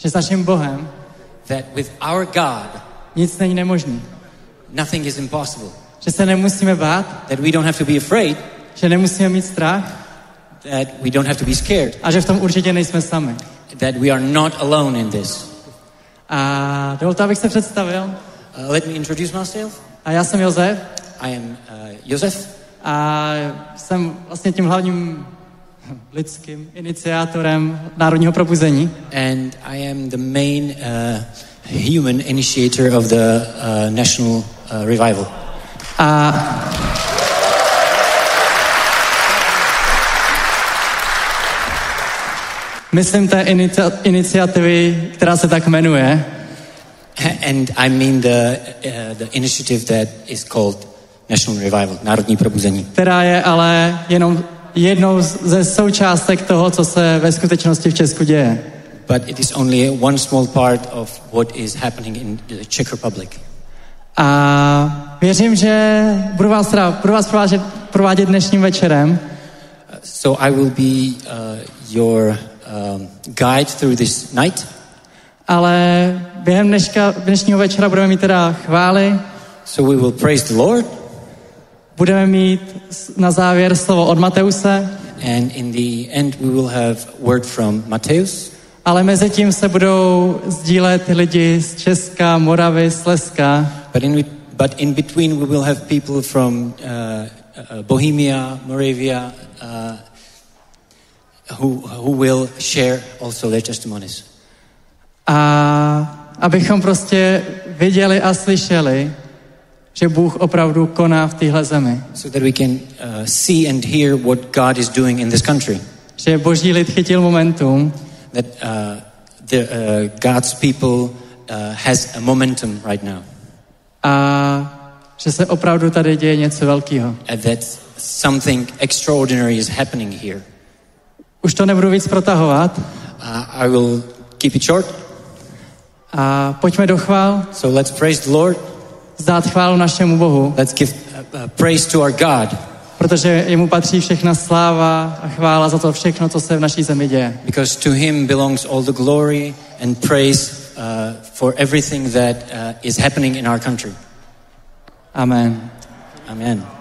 že s naším Bohem that with our God, nic není nemožný. nothing is impossible. Že se nemusíme bát, That we don't have to be afraid, že nemusíme mít strach that we don't have to be scared, a že v tom určitě nejsme sami. that we are not alone in this. A dovolte, abych se představil. Uh, let me introduce myself. A já jsem Josef I am uh, Josef, a jsem vlastně tím hlavním lidským iniciátorem národního probuzení. and I am the main uh, human initiator of the uh, national uh, revival. A myslím té inicia- iniciativy, která se tak jmenuje, And I mean the, uh, the initiative that is called National Revival, Národní probuzení. která je ale jenom jednou ze součástek toho, co se ve skutečnosti v Česku děje. But it is only one small part of what is happening in the Czech Republic. A věřím, že budu vás, teda, budu vás provádět, provádět dnešním večerem So I will be uh, your um, guide through this night. ale během dneška, dnešního večera budeme mít teda chvály, So we will praise the Lord, budeme mít na závěr slovo od Mateuse, and in the end we will have word from Matthäus. ale mezi tím se budou sdílet lidi z Česka, Moravy, Slezska But in, but in between we will have people from uh, uh, Bohemia, Moravia, uh, who, who will share also their testimonies. a abychom prostě viděli a slyšeli, že Bůh opravdu koná v téhle zemi. So that we can uh, see and hear what God is doing in this country. Že boží lid chytil momentum That uh, the, uh, God's people uh, has a momentum right now. a že se opravdu tady děje něco velkého. And that something extraordinary is happening here. Už to nebudu víc protahovat Uh, I will keep it short. a pojďme do chvál, So let's praise the Lord. Zdát chválu našemu Bohu, Let's give uh, uh, praise to our God protože jemu patří všechna sláva a chvála za to všechno, co se v naší zemi děje. because to Him belongs all the glory and praise uh, for everything that uh, is happening in our country. Amen. Amen.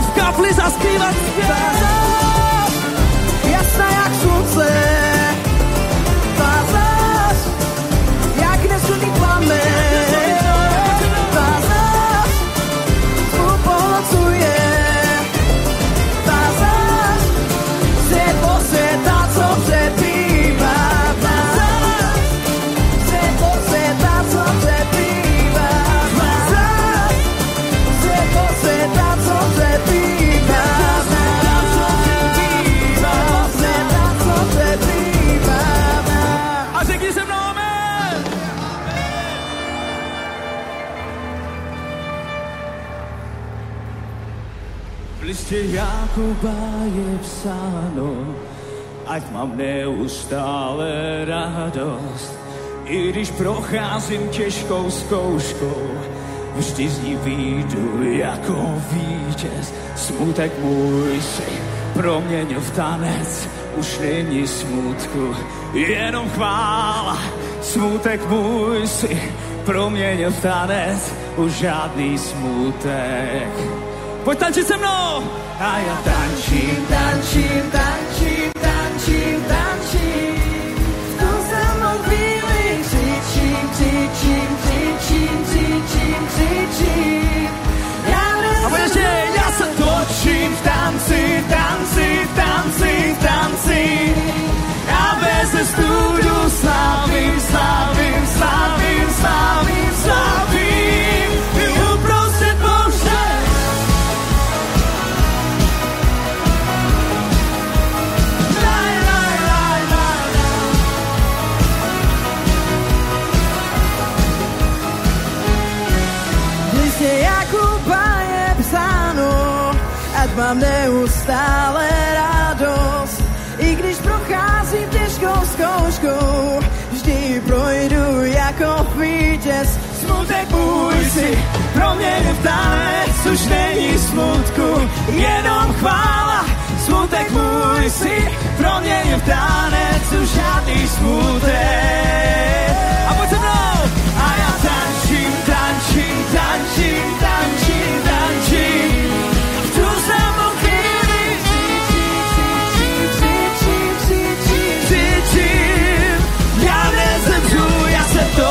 v kapli zaspívat zpět. Jasná jak slunce. Jakuba je psáno, ať mám neustále radost. I když procházím těžkou zkouškou, vždy z ní výjdu jako vítěz. Smutek můj si proměnil v tanec, už není smutku, jenom chvála. Smutek můj si proměnil v tanec, už žádný smutek. Pojď tančit se mnou! A já tančím, tančím, tančím, tančím, tančím. V tu samou chvíli křičím, křičím, křičím, křičím, křičím. Já pojď ještě, já se točím v tanci, tanci, tanci, tanci. Já bez studu slavím, slavím, slavím, slavím, slavím. Mám neustále radost. I když procházím těžkou zkouškou, vždy projdu jako vítěz. Smutek můj si proměnil v tanec, už není smutku, jenom chvála. Smutek můj si proměnil v tanec, už žádný smutek. A pojď se mnou! A já tančím, tančím, tančím, tančím, tančím.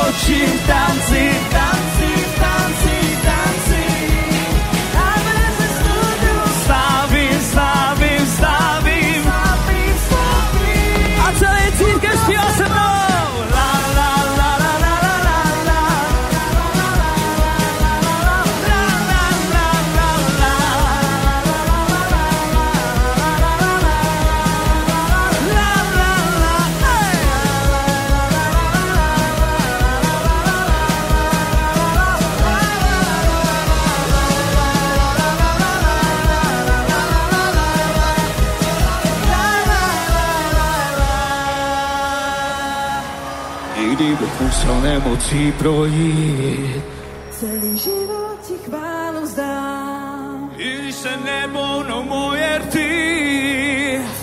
Se točím v tanci, musel nemocí projít, Celý život ti chválu vzdám. i když se nebounou moje rty,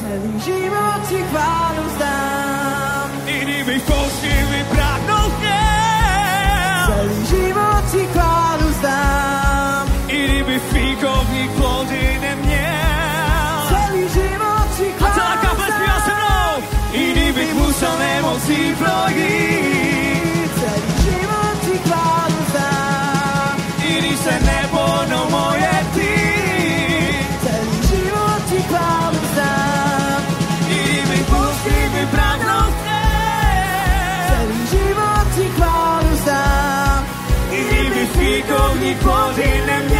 Celý život ti chválu vzdám. i kdybych poušti vyprázdnout měl, Celý život ti chválu vzdám. i kdyby fíkovní plody neměl. Celý život ti A celá chválu kaple zpívá se mnou, i kdybych musel nemocí projít, kdyby fíkovní plody neměl,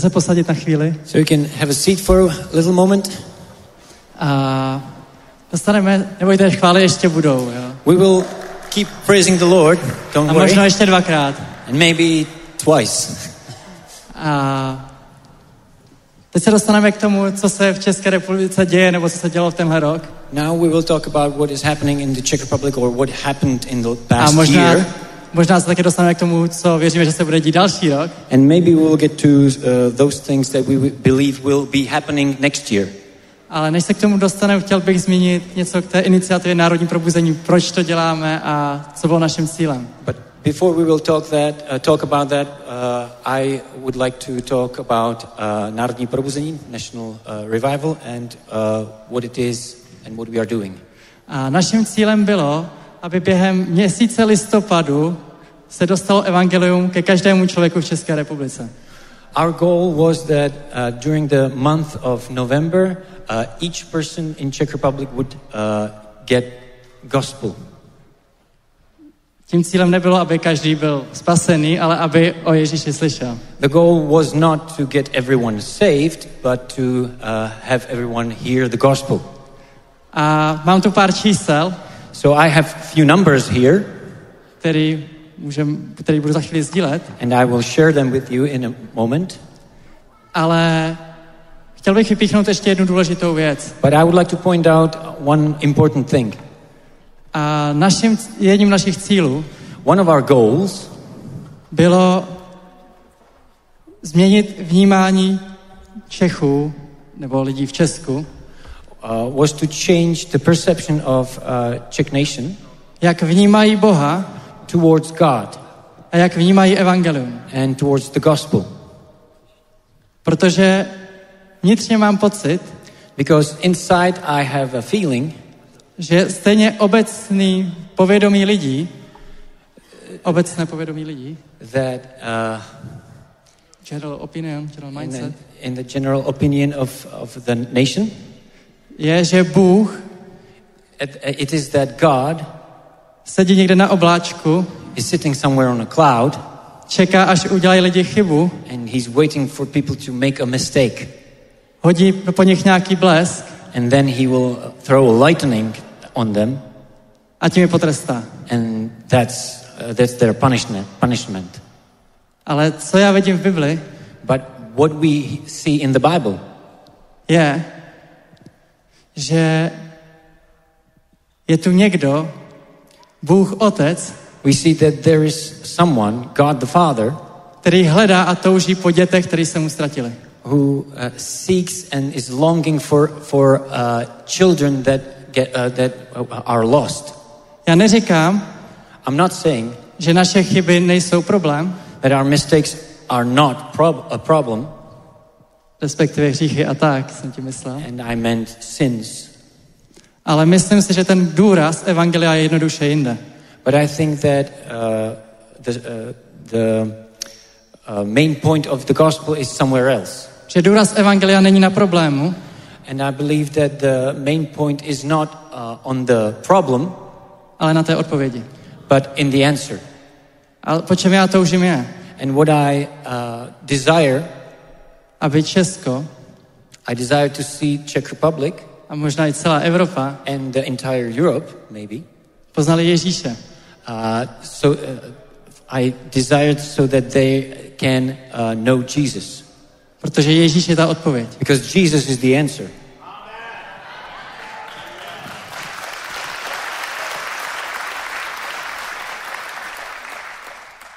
se posadit na chvíli So you can have a seat for a little moment. a dostaneme, nebojte, chvály ještě budou. Jo? We will keep praising the Lord. Don't A worry. možná ještě dvakrát. And maybe twice. A teď se dostaneme k tomu, co se v České republice děje, nebo co se dělo v tenhle rok. Now we will talk about what is happening in the Czech Republic or what happened in the A past možná year. Možná se také dostaneme k tomu, co věříme, že se bude dít další rok. And maybe we'll get to uh, those things that we believe will be happening next year. Ale než se k tomu dostaneme, chtěl bych zmínit něco k té iniciativě Národní probuzení, proč to děláme a co bylo naším cílem. But before we will talk that, uh, talk about that, uh, I would like to talk about uh, Národní probuzení, National uh, Revival, and uh, what it is and what we are doing. A naším cílem bylo, aby během měsíce listopadu se dostalo evangelium ke každému člověku v České republice. Our goal was that uh, during the month of November, uh, each person in Czech Republic would uh, get gospel. Tím cílem nebylo, aby každý byl spasený, ale aby o Ježíši slyšel. The goal was not to get everyone saved, but to uh, have everyone hear the gospel. A mám tu pár čísel, So I have few numbers here, který, můžem, který budu za chvíli sdílet, and I will share them with you in a moment. ale chtěl bych vypíchnout ještě jednu důležitou věc. But I would like to point out one important thing. A naším, jedním našich cílů One of our goals bylo změnit vnímání Čechů nebo lidí v Česku, was to change the perception of uh, Czech nation jak vnímají Boha towards God a jak vnímají evangelium. and towards the gospel. Protože vnitřně mám pocit, Because inside I have a feeling že stejně obecný povědomí lidí, obecné povědomí lidí, that uh, general opinion, general in, mindset, the, in the general opinion of, of the nation, je, že Bůh it, it is that God sedí někde na obláčku, is sitting somewhere on a cloud čeká, až udělají lidi chybu, and he's waiting for people to make a mistake. hodí po nich nějaký blesk And then he will throw a lightning on them, a tím je potrestá. and that's, uh, that's their punishment, punishment. Ale co já vidím v Bibli, But what we see in the Bible je, že je tu někdo, Bůh Otec, we see that there is someone, God the Father, který hledá a touží po dětech, které se mu ztratili. who uh, seeks and is longing for, for uh, children that, get, uh, that are lost. Já neříkám, I'm not saying že naše chyby nejsou problém, that our mistakes are not prob- a problem, respektive hříchy a tak, jsem ti myslel. and I meant sins. Ale myslím si, že ten důraz Evangelia je jednoduše jinde. But I think that uh, the, uh, the uh, main point of the gospel is somewhere else. Že důraz Evangelia není na problému, And I believe that the main point is not uh, on the problem, ale na té odpovědi. but in the answer. A po čem já toužím je, And what I uh, desire, aby Česko I desire to see Czech Republic a možná i celá Evropa and the entire Europe, maybe. poznali Ježíše. Uh, so uh, I desired so that they can uh, know Jesus, Protože Ježíš je ta odpověď. because Jesus is the answer.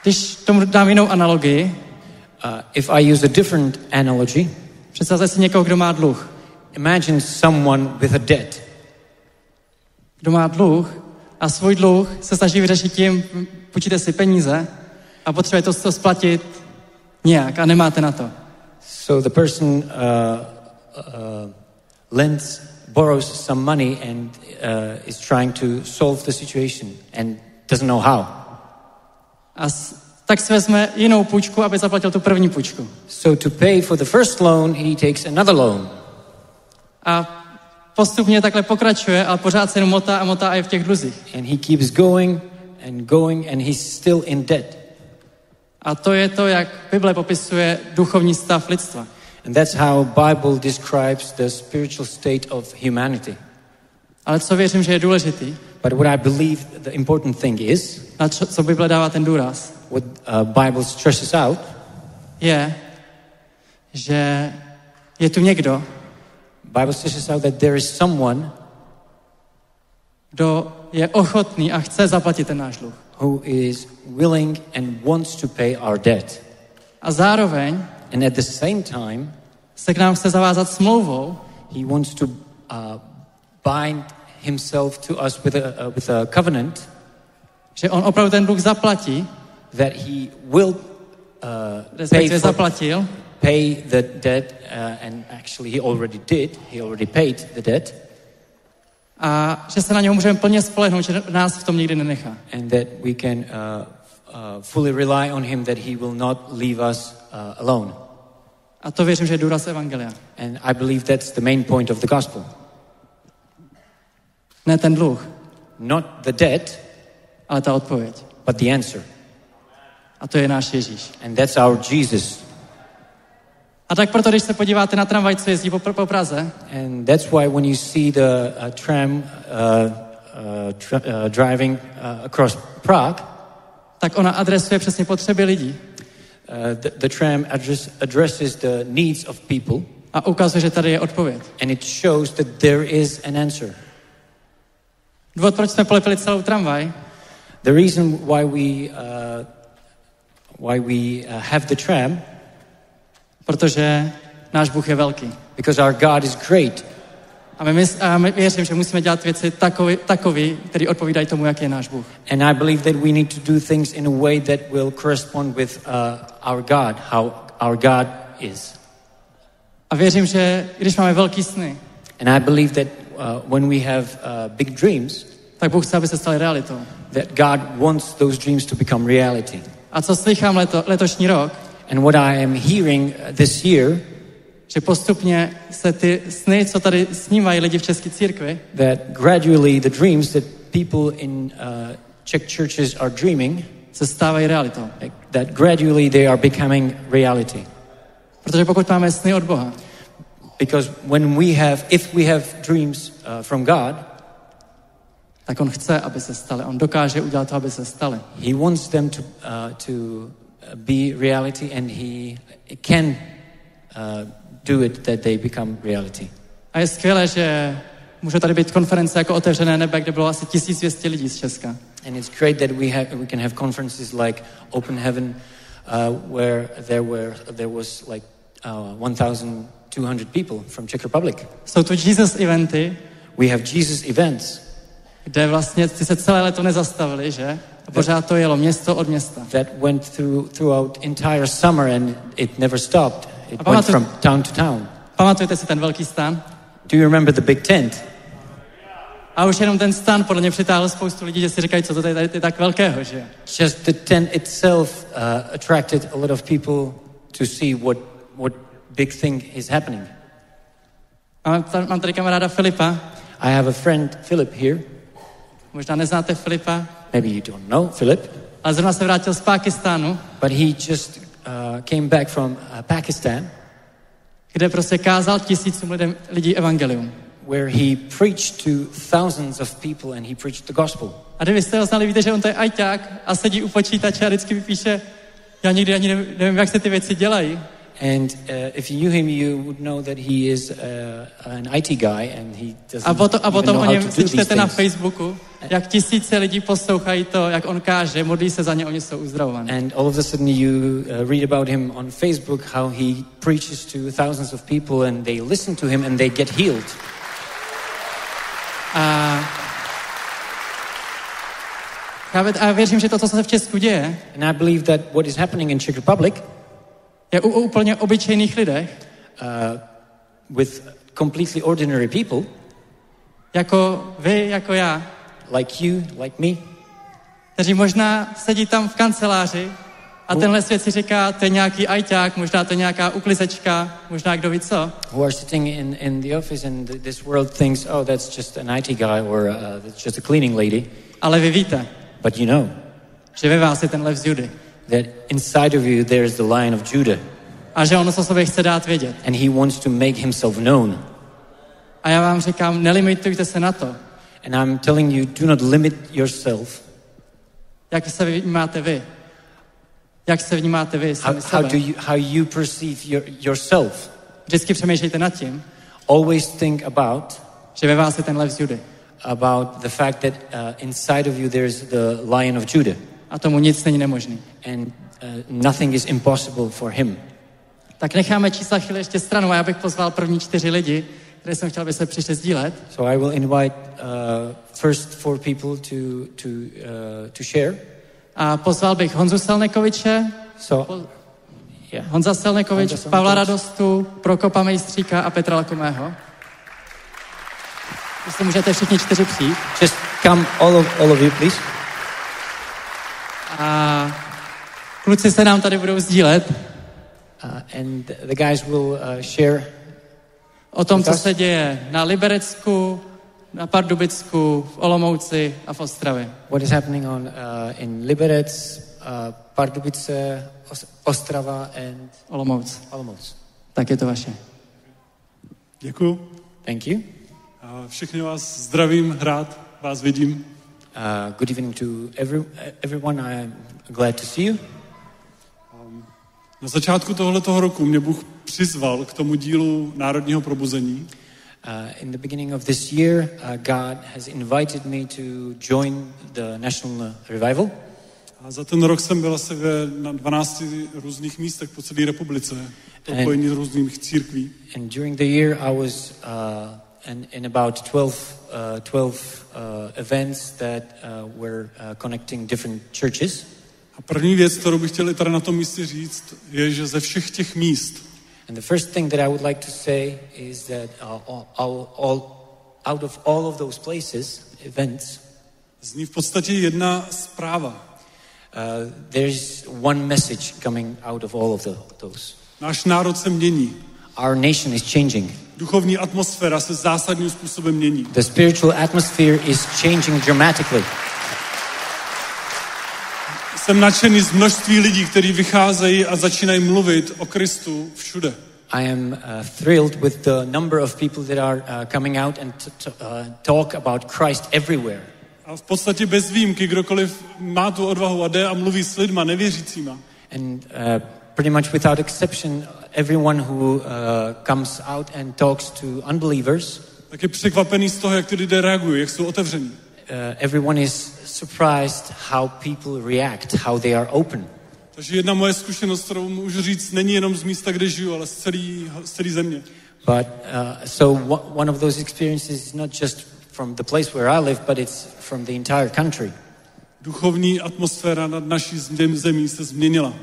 Když tomu dám jinou analogii, Uh, if I use a different analogy, představte si někoho, kdo má dluh. imagine someone with a debt. Kdo má dluh a svůj dluh se snaží vyřešit tím, půjčíte si peníze a potřebujete to, to splatit nějak a nemáte na to. So the person uh, uh, lends, borrows some money and uh, is trying to solve the situation and doesn't know how. A s, tak si vezme jinou půjčku, aby zaplatil tu první půjčku. So to pay for the first loan, he takes another loan. A postupně takhle pokračuje, ale pořád se jenom motá a motá i v těch dluzích. And he keeps going and going and he's still in debt. A to je to, jak Bible popisuje duchovní stav lidstva. And that's how Bible describes the spiritual state of humanity. Ale co věřím, že je důležitý, But what I believe the important thing is, na čo, co Bible dává ten důraz, what uh, Bible stresses out, je, že je tu někdo, Bible stresses out that there is someone kdo je ochotný a chce zaplatit ten náš dluh. who is willing and wants to pay our debt. A zároveň And at the same time, se k nám chce zavázat smlouvou, he wants to uh, bind himself to us with a, uh, with a covenant že on opravdu ten dluh zaplatí, that he will uh, pay, for, pay the debt, uh, and actually he already did. He already paid the debt, a že se na něho můžeme plně spolehnout, že nás v tom nikdy nenechá. and that we can uh, uh, fully rely on him that he will not leave us uh, alone. A to věřím, že je důraz Evangelia. And I believe that's the main point of the gospel. Ne ten dluh, Not the debt, ale ta odpověď. but the answer. A to je náš Ježíš. And that's our Jesus. A tak proto, když se podíváte na tramvaj, co jezdí po, po Praze, And that's why when you see the uh, tram uh, uh, tr- uh, driving uh, across Prague, tak ona adresuje přesně potřeby lidí uh, the, the tram address, addresses the needs of people a ukazuje, že tady je odpověď. and it shows that there is an answer. Důvod, proč jsme polepili celou tramvaj, The reason why we, uh, why we uh, have the tram, protože náš Bůh je velký. because our God is great. A my, a my věřím, že musíme dělat věci takový, takový, který odpovídají tomu, jak je náš Bůh. And I believe that we need to do things in a way that will correspond with uh, our God, how our God is. A věřím, že když máme velký sny, And I believe that uh, when we have uh, big dreams, tak Bůh chce, aby se staly realitou. that God wants those dreams to become reality. A co slychám leto, letošní rok, And what I am hearing uh, this year, že postupně se ty sny, co tady snívají lidi v České církvi, that gradually the dreams that people in uh, Czech churches are dreaming, se stávají realitou. that gradually they are becoming reality. Protože pokud máme sny od Boha, Because when we have, if we have dreams uh, from God, tak on chce, aby se staly. On dokáže udělat to, aby se staly. He wants them to, uh, to be reality and He can uh, do it that they become reality. A je skvělé, že může tady být konference jako Otevřené nebe, kde bylo asi 1200 lidí z Česka. And it's great that we, have, we can have conferences like Open Heaven, uh, where there, were, there was like uh, 1,200 people from Czech Republic. Jsou tu Jesus eventy, We have Jesus events kde vlastně ty se celé leto nezastavili, že? A pořád to jelo město od města. that went through, throughout entire summer and it never stopped. It A went pamatuj- from town to town. Pamatujete si ten velký stan? Do you remember the big tent? A už jenom ten stan podle mě přitáhl spoustu lidí, že si říkají, co to tady, tady je tak velkého, že? Just the tent itself uh, attracted a lot of people to see what, what big thing is happening. A mám mám tady kamaráda Filipa, I have a friend, Philip, here. Možná neznáte Filipa, Maybe you don't know Philip, ale zrovna se vrátil z Pákistánu, but he just uh, came back from uh, Pakistan, kde prostě kázal tisícům lidem, lidí evangelium. where he preached to thousands of people and he preached the gospel. A kdybyste ho znali, víte, že on to je ajťák a sedí u počítače a vždycky vypíše, já nikdy ani nevím, nevím jak se ty věci dělají. And uh, if you knew him, you would know that he is uh, an IT guy and he doesn't A potom, a potom know o how něm to si do these čtete na. Facebooku, jak tisíce lidí poslouchají to, jak on káže, modlí se za ně, oni jsou uzdravovaní. And all of a sudden, you uh, read about him on Facebook how he preaches to thousands of people and they listen to him and they get healed. A já, věřím, že to, co se v Česku děje, And I believe that what is happening in Czech Republic je u, úplně obyčejných lidech, uh, with completely ordinary people jako vy, jako já, like you, like me, kteří možná sedí tam v kanceláři a tenhle svět si říká, to je nějaký ajťák, možná to je nějaká uklizečka, možná kdo ví co. who are sitting in, in the office and th- this world thinks, oh, that's just an IT guy or uh, that's just a cleaning lady. Ale vy víte, But you know že ve vás je ten lev z Judy. That inside of you there is the Lion of Judah A že on o sobě chce dát vědět. and he wants to make himself known. A já vám říkám, nelimitujte se na to, And I'm telling you, do not limit yourself. jak se vnímáte vy. Jak se vnímáte vy How, how, do you, how you perceive your, yourself. Vždycky přemýšlejte nad tím, Always think about že ve vás je ten lev z Judy. about the fact that uh, inside of you there's the Lion of Judah, a tomu nic není nemožný. and uh, nothing is impossible for him. Tak necháme čísla chvíli ještě stranou a já bych pozval první čtyři lidi, které jsem chtěl, aby se přišli sdílet. So I will invite uh, first four people to to uh, to share. A pozval bych Honzu Selnekoviče, So yeah, Honza Selnekovič, Honza. Pavla Radostu, Prokopa Mejstříka a Petra Lakomého. Jestli můžete všichni čtyři přijít. just come all of all of you, please. A kluci se nám tady budou sdílet Uh, and the guys will uh, share o tom, co se děje na Liberecku, na Pardubicku, v Olomouci a v Ostravě. what is happening on uh, in Liberec, uh, Pardubice, Os- Ostrava, and Olomouc. Olomouc. Tak je to vaše. Děkuju. Thank you. A Všechny vás zdravím, rád vás vidím. Uh, good evening to every, everyone. I'm glad to see you. Na začátku tohoto roku mě Bůh přizval k tomu dílu Národního probuzení. Uh, in the beginning of this year, uh, God has invited me to join the National Revival. A za ten rok jsem byl asi ve, na 12 různých místech po celé republice, propojení různých církví. And during the year, I was uh, in, in about 12, uh, 12 uh, events that uh, were uh, connecting different churches. A první věc, kterou bych chtěl i tady na tom místě říct, je, že ze všech těch míst And the first thing that I would like to say is that uh, all, all, all, out of all of those places, events, zní v podstatě jedna zpráva. uh, there's one message coming out of all of the, those. Náš národ se mění. Our nation is changing. Duchovní atmosféra se zásadním způsobem mění. The spiritual atmosphere is changing dramatically. Jsem nadšený z množství lidí, kteří vycházejí a začínají mluvit o Kristu všude. I am uh, thrilled with the number of people that are uh, coming out and t- t- uh, talk about Christ everywhere. A v podstatě bez výjimky, kdokoliv má tu odvahu a jde a mluví s lidma nevěřícíma, And uh, pretty much without exception, everyone who uh, comes out and talks to unbelievers, tak je překvapený z toho, jak ty lidé reagují, jak jsou otevření. uh, everyone is surprised how people react, how they are open. Takže jedna moje zkušenost, kterou můžu říct, není jenom z místa, kde žiju, ale z celé, z celé země. But uh, so one of those experiences is not just from the place where I live, but it's from the entire country. Duchovní atmosféra nad naší zem- zemí se změnila.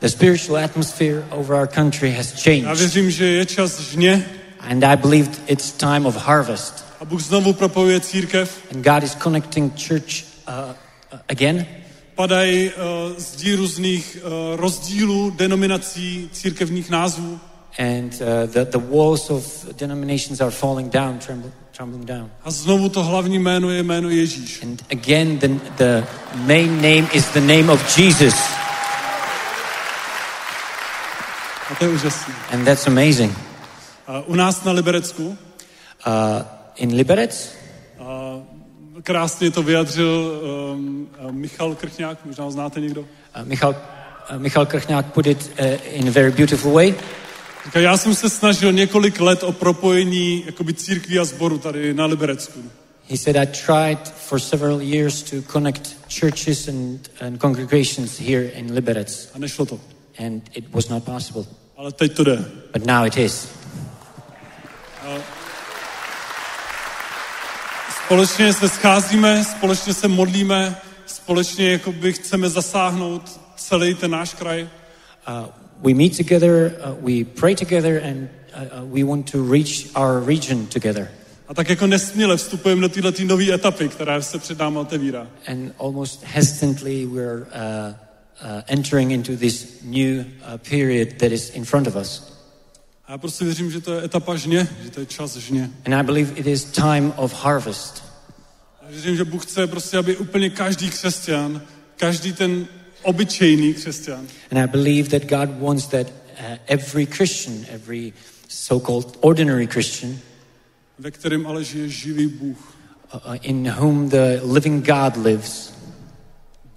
The spiritual atmosphere over our country has changed. věřím, že je čas žně And I believe it's time of harvest. a Bůh znovu propojuje církev. And God is connecting church uh, uh, again. Padají uh, zdí různých uh, rozdílů, denominací, církevních názvů. And uh, the, the walls of denominations are falling down, trembling down. A znovu to hlavní jméno je jméno Ježíš. And again, the, the main name is the name of Jesus. A to je úžasné. And that's amazing. A u nás na Liberecku Uh, in Liberec, a krásně to vyjadřil um, Michal Krchňák, možná ho znáte někdo. uh, Michal, uh, Michal Krchňák put it uh, in a very beautiful way. Říká, já jsem se snažil několik let o propojení jakoby církví a sboru tady na Liberecku. He said, I tried for several years to connect churches and, and congregations here in Liberec, A nešlo to. and it was not possible. Ale teď to jde. But now it is. Společně se scházíme, společně se modlíme, společně jakoby chceme zasáhnout celý ten náš kraj. Uh, we meet together, uh, we pray together, and uh, uh, we want to reach our region together. A tak jako nesměle vstupujeme do této nové etapy, která se před námi otevírá. And almost hesitantly, we're uh, uh, entering into this new uh, period that is in front of us. A já prostě věřím, že to je etapa žně, že to je čas žně. And I believe it is time of harvest. A věřím, že Bůh chce prostě, aby úplně každý křesťan, každý ten obyčejný křesťan, And I believe that God wants that uh, every Christian, every so called ordinary Christian, ve kterém ale žije živý Bůh. uh, uh, in whom the living God lives,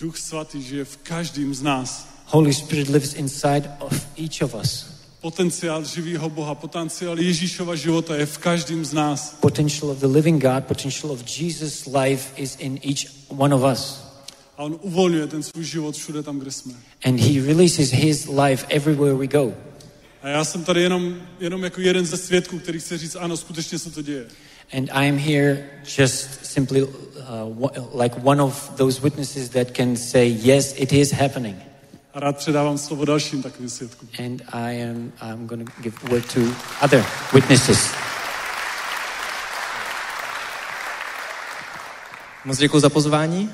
Duch svatý žije v každém z nás. Holy Spirit lives inside of each of us. Potenciál živého Boha, potenciál Ježíšova života je v každém z nás. Potential of the living God, potential of Jesus' life is in each one of us. A on uvolňuje ten svůj život všude tam, kde jsme. And He releases His life everywhere we go. A já jsem tady jenom, jenom jako jeden ze svědků, který chce říct, ano, skutečně se to děje. And I am here just simply like one of those witnesses that can say, yes, it is happening. A rád předávám slovo dalším takovým svědkům. And I am I'm going to give word to other witnesses. Moc děkuji za pozvání.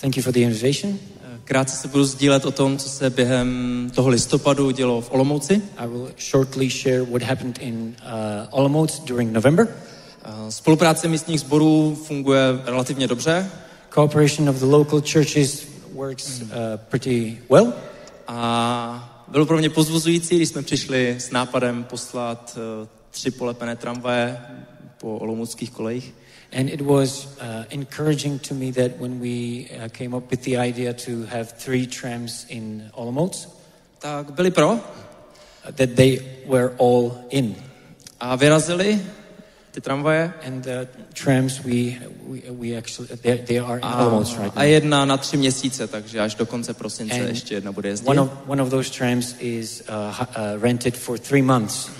Thank you for the invitation. Krátce se budu sdílet o tom, co se během toho listopadu dělo v Olomouci. I will shortly share what happened in uh, Olomouc during November. Eh, Spolupráce místních sborů funguje relativně dobře Cooperation of the local churches works uh, pretty well. a bylo pro mě pozbuzující, když jsme přišli s nápadem poslat eh, tři polepené tramvaje po olomouckých kolejích. And it was uh, encouraging to me that when we uh, came up with the idea to have three trams in Olomouc, Tak byli pro uh, that they were all in. a vyrazili ty tramvaje And the trams we we, we actually they, they are in a, Olomouc right a now. jedna na tři měsíce, takže až do konce prosince And ještě jedna bude jezdit. One of one of those trams is uh, uh, rented for three months.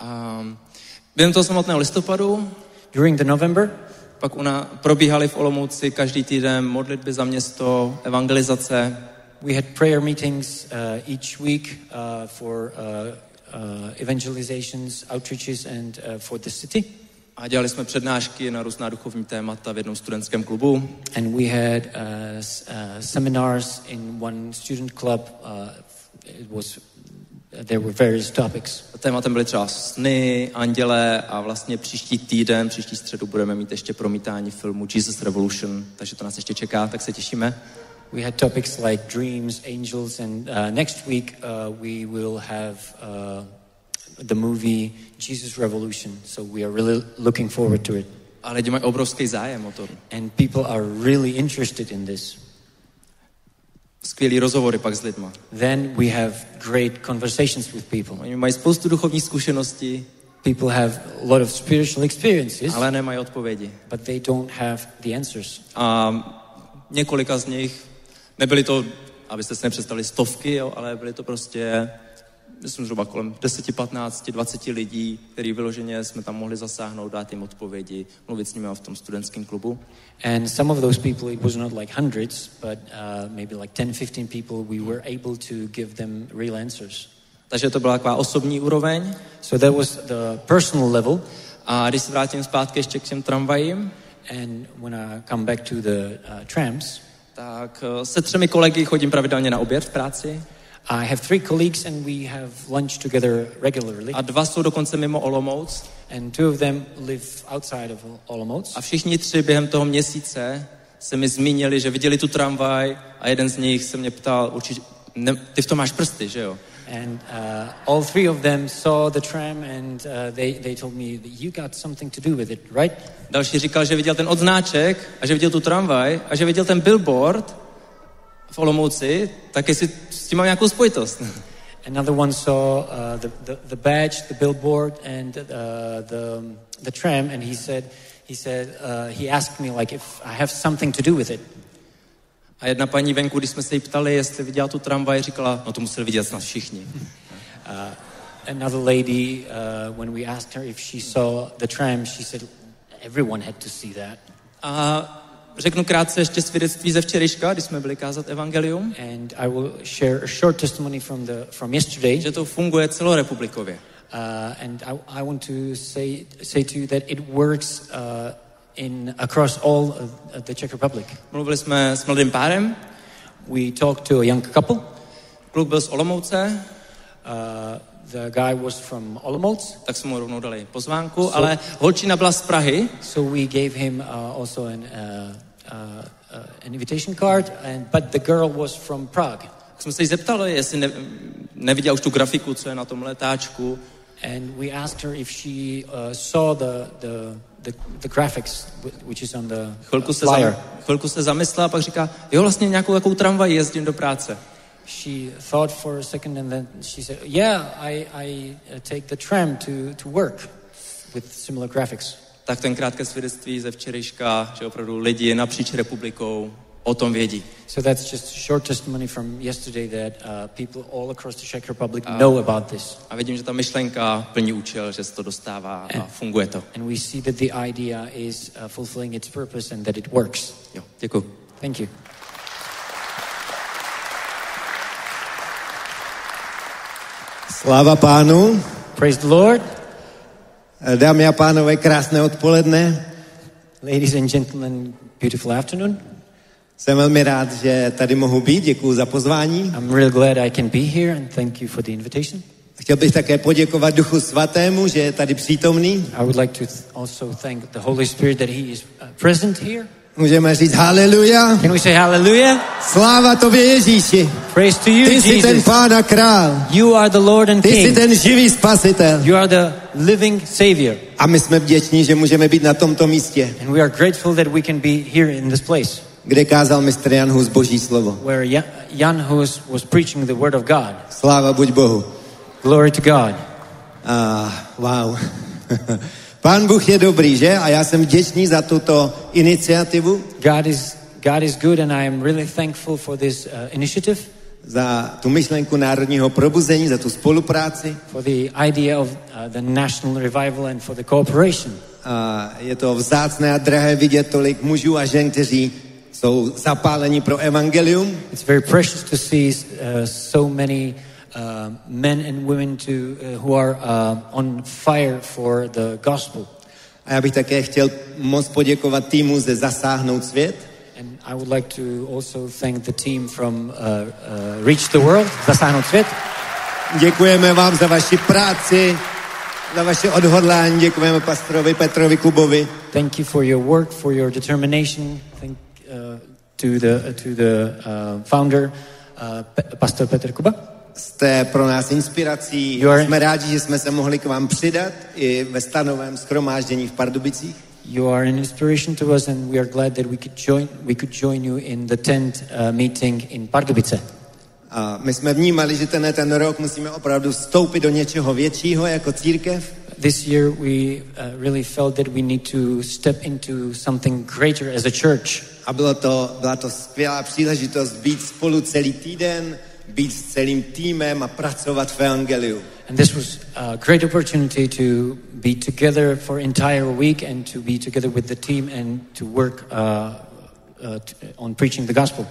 A během toho samotného listopadu During the November, Pak una, probíhaly v Olomouci každý týden modlitby za město, evangelizace. we had prayer meetings uh, each week uh, for uh, evangelizations, outreaches, and uh, for the city. A dělali jsme přednášky na různá duchovní témata v jednom studentském klubu. And we had uh, uh, seminars in one student club. Uh, it was there were various topics. Tématem byly třeba sny, anděle a vlastně příští týden, příští středu budeme mít ještě promítání filmu Jesus Revolution, takže to nás ještě čeká, tak se těšíme. We had topics like dreams, angels, and uh, next week uh, we will have uh, the movie Jesus Revolution. So we are really looking forward to it. A lidi mají obrovský zájem o to. And people are really interested in this. Skvělý rozhovory pak s lidma. Then we have great conversations with people. Oni mají spoustu duchovních zkušeností, People have a lot of spiritual experiences, ale nemají odpovědi. but they don't have the answers. A několika z nich, nebyly to, abyste si nepředstavili stovky, jo, ale byly to prostě, myslím zhruba kolem 10, 15, 20 lidí, který vyloženě jsme tam mohli zasáhnout, dát jim odpovědi, mluvit s nimi v tom studentském klubu. And some of those people, it was not like hundreds, but uh, maybe like 10, 15 people, we were able to give them real answers. Takže to byla taková osobní úroveň. So that was the personal level. A když se vrátím zpátky ještě k těm tramvajím, And when I come back to the uh, trams, tak eh, se třemi kolegy chodím pravidelně na oběd v práci I have three colleagues and we have lunch together regularly. a dva jsou dokonce mimo Olomouc And two of them live outside of Olomouc. a všichni tři během toho měsíce se mi zmínili, že viděli tu tramvaj a jeden z nich se mě ptal, určitě, ne, ty v tom máš prsty, že jo? And uh, all three of them saw the tram and uh, they, they told me that you got something to do with it, right? Další říkal, že viděl ten odznáček a že viděl tu tramvaj a že viděl ten billboard v Olomouci, tak jestli s tím mám nějakou spojitost. Another one saw uh, the, the, the badge, the billboard, and uh, the, the tram, and he said, he said, uh, he asked me like if I have something to do with it. A jedna paní venku, když jsme se jí ptali, jestli viděla tu tramvaj, říkala, no to museli vidět snad všichni. Another lady, uh, when we asked her if she saw the tram, she said everyone had to see that. A řeknu krátce ještě svědectví ze včerejška, když jsme byli kázat evangelium, And I will share a short testimony from the from yesterday. že to funguje celorepublikově. Uh, and I, I want to say say to you that it works uh, in across all the Czech Republic. Mluvili jsme s mladým párem, We talked to a young couple. kluk byl z Olomouce, Uh, the guy was from Olomouc, tak jsme mu rovnou dali pozvánku, ale holčina byla z Prahy so we gave him uh, also an uh, uh, uh, an invitation card. And but the girl was from Prague, Tak jsme se jí zeptali, jestli ne, neviděla už tu grafiku, co je na tom letáčku. and we asked her if she uh, saw the, the the the graphics wh- which is on the Chvilku se, flyer. zam, chvilku se zamyslela a pak říká, jo, vlastně nějakou takovou tramvaj jezdím do práce. she thought for a second and then she said, Yeah, I, I uh, take the tram to, to work with similar graphics. Tak ten krátké svědectví ze včerejška, že opravdu lidi napříč republikou o tom vědí. So that's just a short testimony from yesterday that uh, people all across the Czech Republic know about this. A vidím, že ta myšlenka plní účel, že se to dostává a funguje to. And we see that the idea is uh, fulfilling its purpose and that it works. Jo, děkuji. Thank you. Sláva pánu. Praise the Lord. Dámy a pánové, krásné odpoledne. Ladies and gentlemen, beautiful afternoon. Jsem velmi rád, že tady mohu být. Děkuji za pozvání. I'm really glad I can be here and thank you for the invitation. Chtěl bych také poděkovat Duchu Svatému, že je tady přítomný. I would like to also thank the Holy Spirit that He is uh, present here. Můžeme říct haleluja. Can we say hallelujah? Sláva tobě Ježíši. Praise to you, Ty jsi ten Jesus. pán a král. You are the Lord and Ty jsi King. ten živý spasitel. You are the living Savior. A my jsme vděční, že můžeme být na tomto místě, And we are grateful that we can be here in this place kde kázal mistr Jan Hus Boží slovo. where Ja- Jan Hus was preaching the Word of God. Sláva buď Bohu. Glory to God. A wow. Pán Bůh je dobrý, že? A já jsem vděčný za tuto iniciativu, God is, God is good, and I am really thankful for this uh, initiative, za tu myšlenku národního probuzení, za tu spolupráci. for the idea of uh, the national revival, and for the cooperation. A je to vzácné a drahé vidět tolik mužů a žen, kteří jsou zapáleni pro evangelium. It's very precious to see uh, so many uh, men and women to, uh, who are uh, on fire for the gospel. A já bych také chtěl moc poděkovat týmu ze Zasáhnout svět, And I would like to also thank the team from uh, uh, Reach the World, Zasáhnout svět. Děkujeme vám za vaši práci, za vaše odhodlání, děkujeme pastorovi Petrovi Kubovi. Thank you for your work, for your determination. Uh, to the to the uh, founder, uh, Pastor Petr Kuba. Jste pro nás inspirací. You are- Jsme rádi, že jsme se mohli k vám přidat i ve stanovém schromáždění v Pardubicích. You are an inspiration to us, and we are glad that we could join we could join you in the tent uh, meeting in Pardubice. A my jsme vnímali, že tenhle ten rok musíme opravdu vstoupit do něčeho většího jako církev. This year, we uh, really felt that we need to step into something greater as a church. A bylo to, byla to skvělá příležitost být spolu celý týden, být s celým týmem a pracovat v evangeliu. And this was a great opportunity to be together for entire week and to be together with the team and to work uh, uh, on preaching the gospel.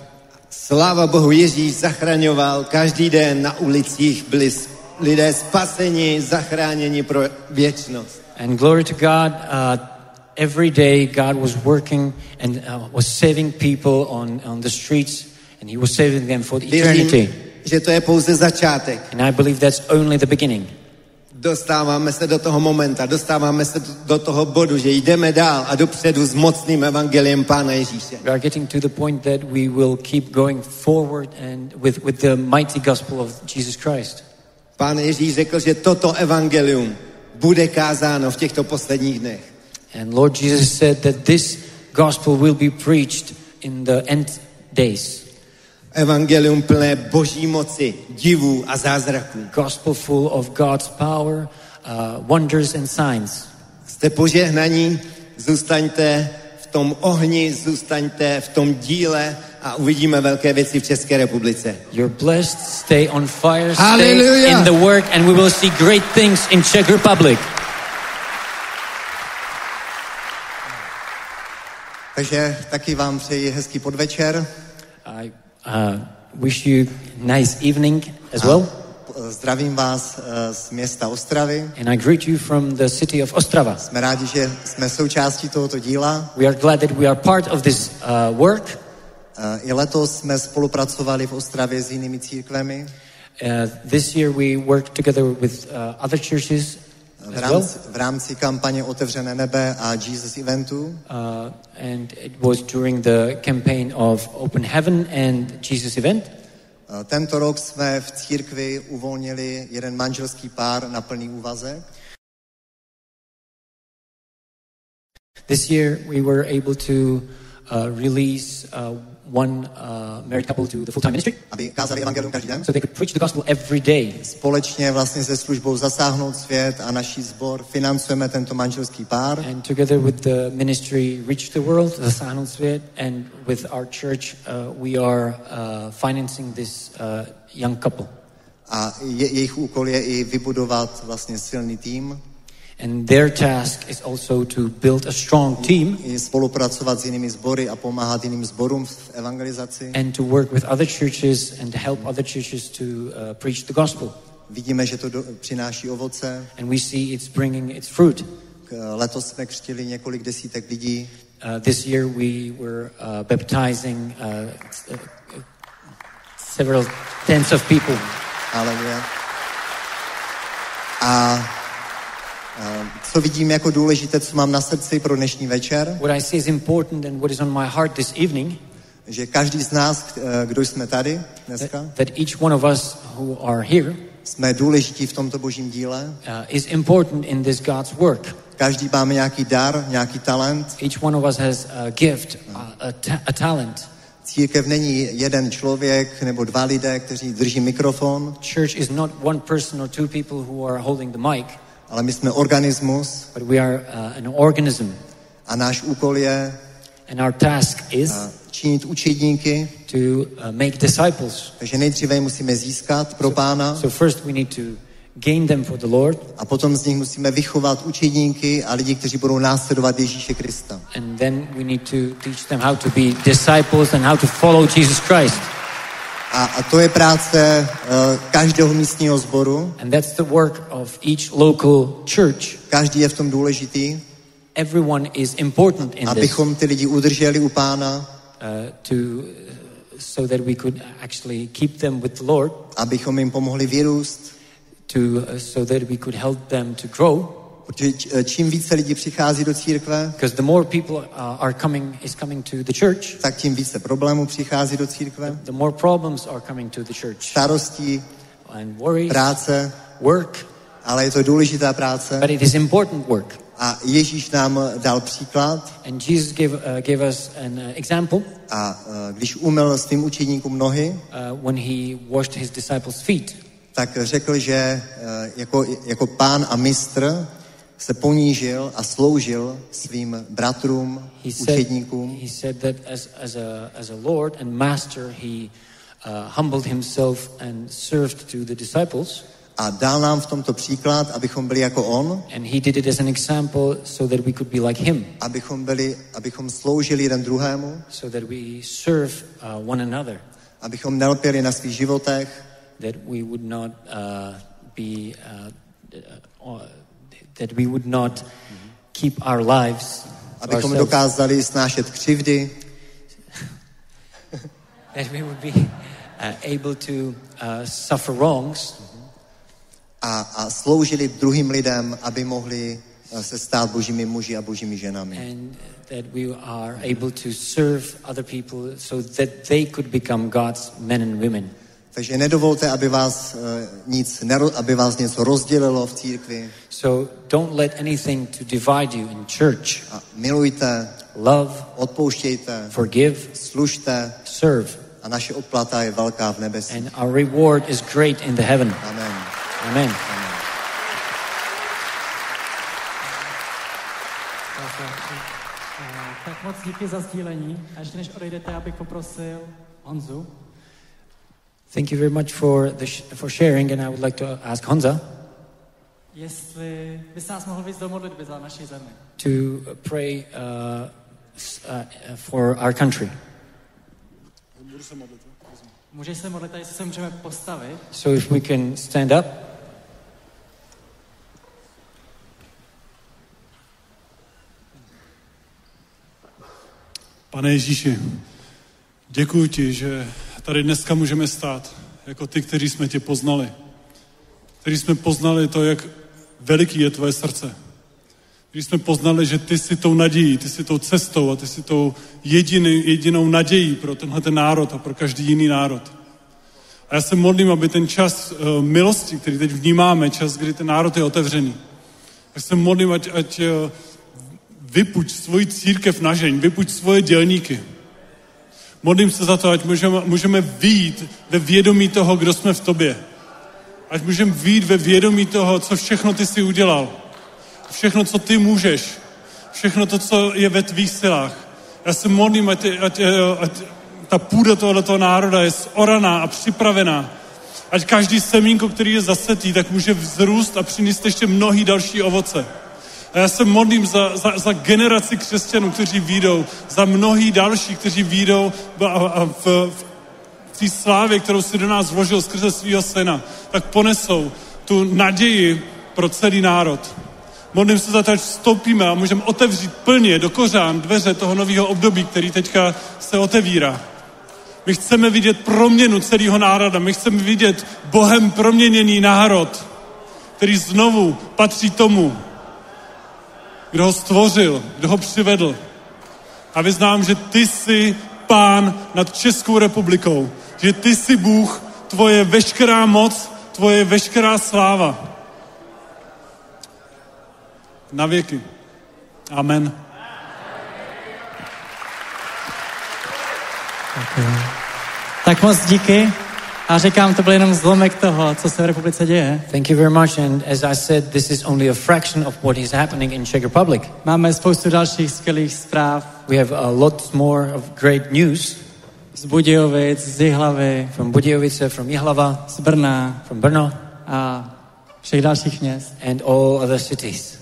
Sláva Bohu, Ježíš zachraňoval každý den na ulicích, byli lidé spaseni, zachráněni pro věčnost. And glory to God, uh, every day God was working and uh, was saving people on, on the streets and He was saving them for the eternity. Věřím, že to je pouze začátek. And I believe that's only the beginning. Dostáváme se do toho momenta, dostáváme se do toho bodu, že jdeme dál a dopředu s mocným evangeliem Pána Ježíše. We are getting to the point that we will keep going forward and with, with the mighty gospel of Jesus Christ. Pán Ježíš řekl, že toto evangelium bude kázáno v těchto posledních dnech. And Lord Jesus said that this gospel will be preached in the end days. Evangelium plné boží moci, divů a zázraků. Gospel full of God's power, uh, wonders and signs. Jste požehnaní, zůstaňte v tom ohni, zůstaňte v tom díle a uvidíme velké věci v České republice. You're blessed, stay on fire, stay Hallelujah. in the work, and we will see great things in Czech Republic. Takže taky vám přeji hezký podvečer. I uh, wish you nice evening as well. Zdravím vás eh, z města Ostravy. And I greet you from the city of Ostrava. Jsme rádi, že jsme součástí tohoto díla. We are glad that we are part of this uh, work. Eh, I letos jsme spolupracovali v Ostravě s jinými církvemi Uh, this year we worked together with uh, other churches v as well. rámci, v rámci kampaně Otevřené nebe a Jesus Eventu. Uh, and it was during the campaign of Open Heaven and Jesus Event. Eh, Tento rok jsme v církvi uvolnili jeden manželský pár na plný úvazek. This year we were able to uh, release uh, one uh, married couple to the full-time ministry, aby kázali evangelium každý den. so they could preach the gospel every day. Společně vlastně se službou Zasáhnout svět a naší sbor financujeme tento manželský pár. And together with the ministry Reach the World, Sahel Svet, and with our church, uh, we are uh, financing this uh, young couple. A je, jejich úkol je i vybudovat vlastně silný tým, And their task is also to build a strong team i spolupracovat s jinými sbory a pomáhat jiným sborům v evangelizaci. and to work with other churches and to help other churches to uh, preach the gospel. Vidíme, že to do, přináší ovoce. And we see it's bringing its fruit. K- Letos jsme křtili několik desítek lidí. Uh, this year we were uh, baptizing uh, several tens of people. Haleluja. A, a co vidím jako důležité, co mám na srdci pro dnešní večer, What I see is important and what is on my heart this evening že každý z nás, eh, kdo jsme tady dneska, that, that each one of us who are here jsme důležití v tomto božím díle. uh, is important in this God's work. Každý máme nějaký dar, nějaký talent. Each one of us has a gift, a, a, ta- a talent. Církev není jeden člověk nebo dva lidé, kteří drží mikrofon, Church is not one person or two people who are holding the mic, ale my jsme organismus but we are uh, an organism. a náš úkol je And our task is eh, činit učedníky, to uh, make disciples. takže nejdříve musíme získat pro pána So first we need to gain them for the Lord, a potom z nich musíme vychovat učedníky a lidi, kteří budou následovat Ježíše Krista. and then we need to teach them how to be disciples and how to follow Jesus Christ. A, a to je práce uh, každého místního sboru. And that's the work of each local church. Každý je v tom důležitý, Everyone is important in this abychom ty lidi udrželi u pána, uh, to so that we could actually keep them with the Lord, abychom jim pomohli vyrůst, to uh, so that we could help them to grow. Protože eh, čím více lidí přichází do církve, the more people uh, are coming is coming to the church, tak tím více problémů přichází do církve. the more problems are coming to the church Starostí, and worries, práce, work. ale je to důležitá práce. But it is important work. A Ježíš nám dal příklad And Jesus gave uh, gave us an uh, example a eh, když umyl svým učedníkům nohy, uh, when he washed his disciples' feet. tak řekl, že eh, jako, jako pán a mistr se ponížil a sloužil svým bratrům, He said, učedníkům. he said that as, as, a, as a Lord and Master, he uh, humbled himself and served to the disciples. A dal nám v tomto příklad, abychom byli jako on, And he did it as an example so that we could be like him, abychom, byli, abychom sloužili jeden druhému, so that we serve uh, one another, abychom nelpěli na svých životech, that we would not uh, be, uh, uh, that we would not keep our lives abychom ourselves, dokázali snášet křivdy, that we would be uh, able to uh, suffer wrongs a, a sloužili druhým lidem, aby mohli eh, se stát božími muži a božími ženami. and that we are able to serve other people so that they could become God's men and women. Takže nedovolte, aby vás, eh, nic, aby vás něco rozdělilo v církvi. So don't let anything to divide you in church. A milujte, Love, odpouštějte, forgive, služte serve, a naše odplata je velká v nebesí. and our reward is great in the heaven. Amen. Amen. Tak moc díky za sdílení. A ještě než odejdete, abych poprosil Honzu. Thank you very much for the sh- for sharing, and I would like to ask Honza Jestli bys nás mohl víc do modlitby za naši zemi. to pray uh, uh, for our country. Můžeš se modlit, jestli se můžeme postavit. So if we can stand up. Pane Ježíši, děkuji ti, že tady dneska můžeme stát jako ty, kteří jsme tě poznali. Kteří jsme poznali to, jak veliký je tvoje srdce. Když jsme poznali, že ty jsi tou nadějí, ty jsi tou cestou a ty jsi tou jediný, jedinou nadějí pro tenhle ten národ a pro každý jiný národ. A já se modlím, aby ten čas uh, milosti, který teď vnímáme, čas, kdy ten národ je otevřený, tak se modlím, ať, ať uh, vypuď svoji církev na žeň, vypuď svoje dělníky. Modlím se za to, ať můžeme, můžeme výjít ve vědomí toho, kdo jsme v tobě. Ať můžeme výjít ve vědomí toho, co všechno ty si udělal. Všechno, co ty můžeš. Všechno to, co je ve tvých silách. Já se modlím, ať, ať, ať ta půda tohoto národa je zoraná a připravená. Ať každý semínko, který je zasetý, tak může vzrůst a přinést ještě mnohý další ovoce. A já se modlím za, za, za generaci křesťanů, kteří výjdou, za mnohý další, kteří výjdou a v, v té slávě, kterou si do nás vložil skrze svého syna, tak ponesou tu naději pro celý národ. Modlím se za to, ať vstoupíme a můžeme otevřít plně do kořán dveře toho nového období, který teďka se otevírá. My chceme vidět proměnu celého národa. My chceme vidět Bohem proměněný národ, který znovu patří tomu, kdo ho stvořil, kdo ho přivedl. A vyznám, že ty jsi pán nad Českou republikou. Že ty jsi Bůh, tvoje veškerá moc, tvoje veškerá sláva. Na věky. Amen. Tak moc díky. A říkám, to byl jenom zlomek toho, co se v republice děje. Thank you very much. And as I said, this is only a fraction of what is happening in Czech Republic. Máme spoustu dalších skvělých zpráv We have a lot more of great news z Budějovic, z Jihlavy, from Budějovice, from Jihlava, z Brna from Brno, a všech dalších měst. and all other cities.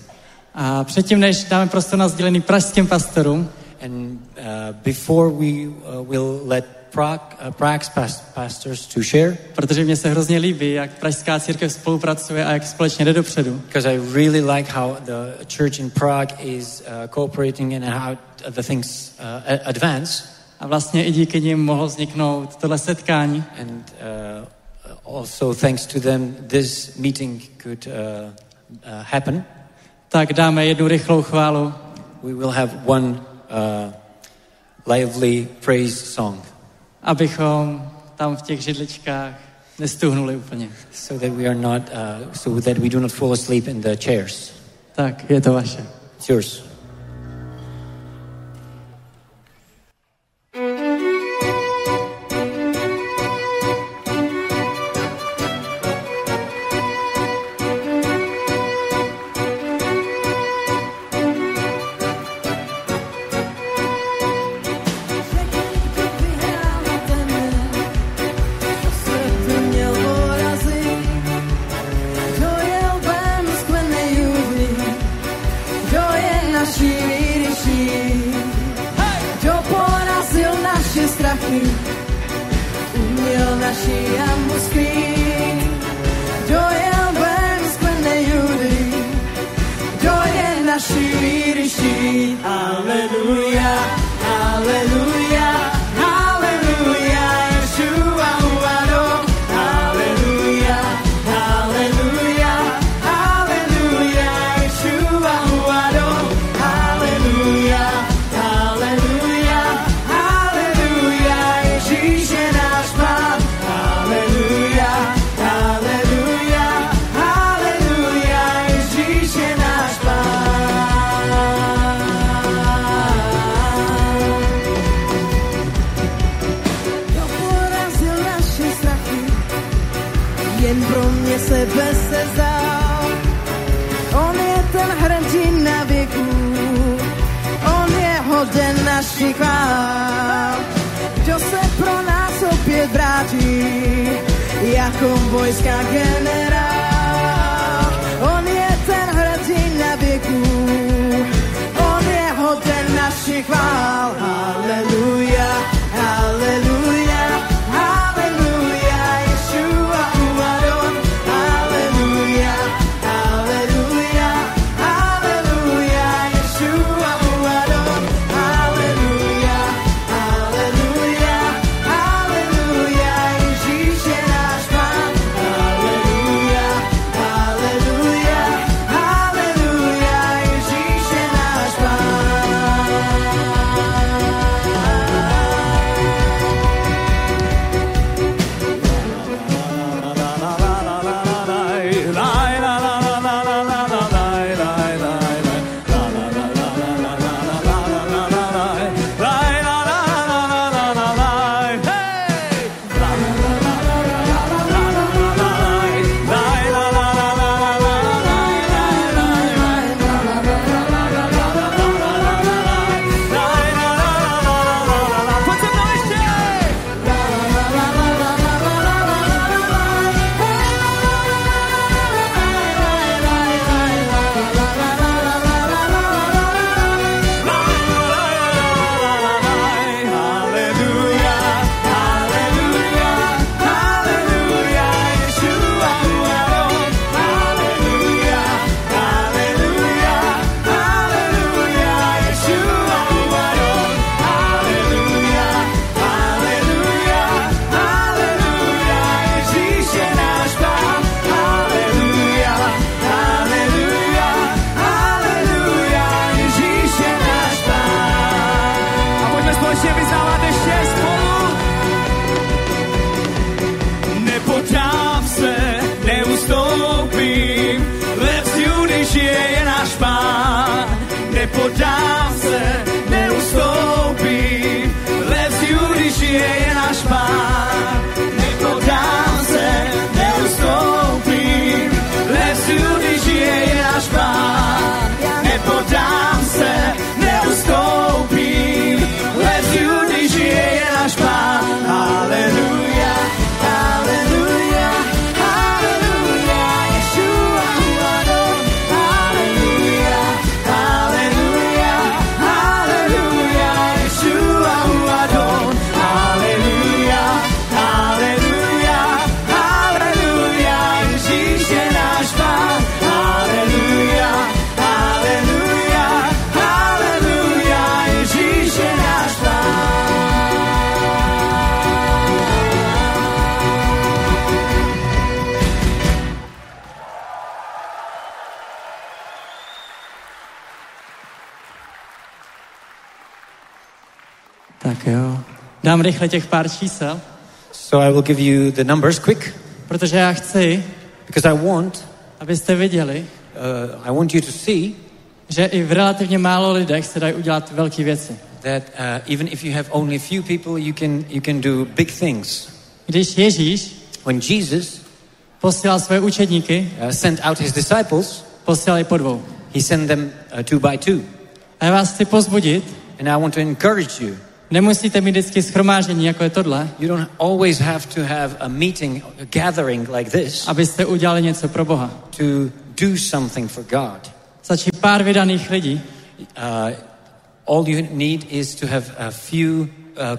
A předtím, než dáme prostor na sdělený pražským pastorům, And uh, before we uh, will let Prague, Prague's pastors to share, protože mně se hrozně líbí, jak pražská církev spolupracuje a jak společně jde dopředu. because I really like how the church in Prague is uh, cooperating and how the things uh, advance. A vlastně i díky nim mohlo vzniknout tohle setkání. And uh, also thanks to them, this meeting could uh, uh, happen. Tak dáme jednu rychlou chválu. We will have one uh, lively praise song abychom tam v těch židličkách nestuhnuli úplně. so that we are not, uh, so that we do not fall asleep in the chairs. Tak, je to vaše. It's yours. Jako vojská generál. On je ten hrdina věků, on je hoden naši chvál. Haleluja, haleluja, Dám rychle těch pár čísel, So I will give you the numbers quick protože já chci, because I want abyste viděli, uh, I want you to see že i v relativně málo lidech se dají udělat velké věci. that uh, even if you have only a few people, you can you can do big things. Když Ježíš When Jesus posílal své učedníky, uh, sent out his disciples, posílal je po dvou. he sent them uh, two by two, A já vás chci pozbudit, and I want to encourage you. Nemusíte mít vždycky schromáždění, jako je tohle, You don't always have to have a meeting, a gathering like this abyste udělali něco pro Boha. to do something for God. Stačí pár vydaných lidí, Uh, all you need is to have a few uh,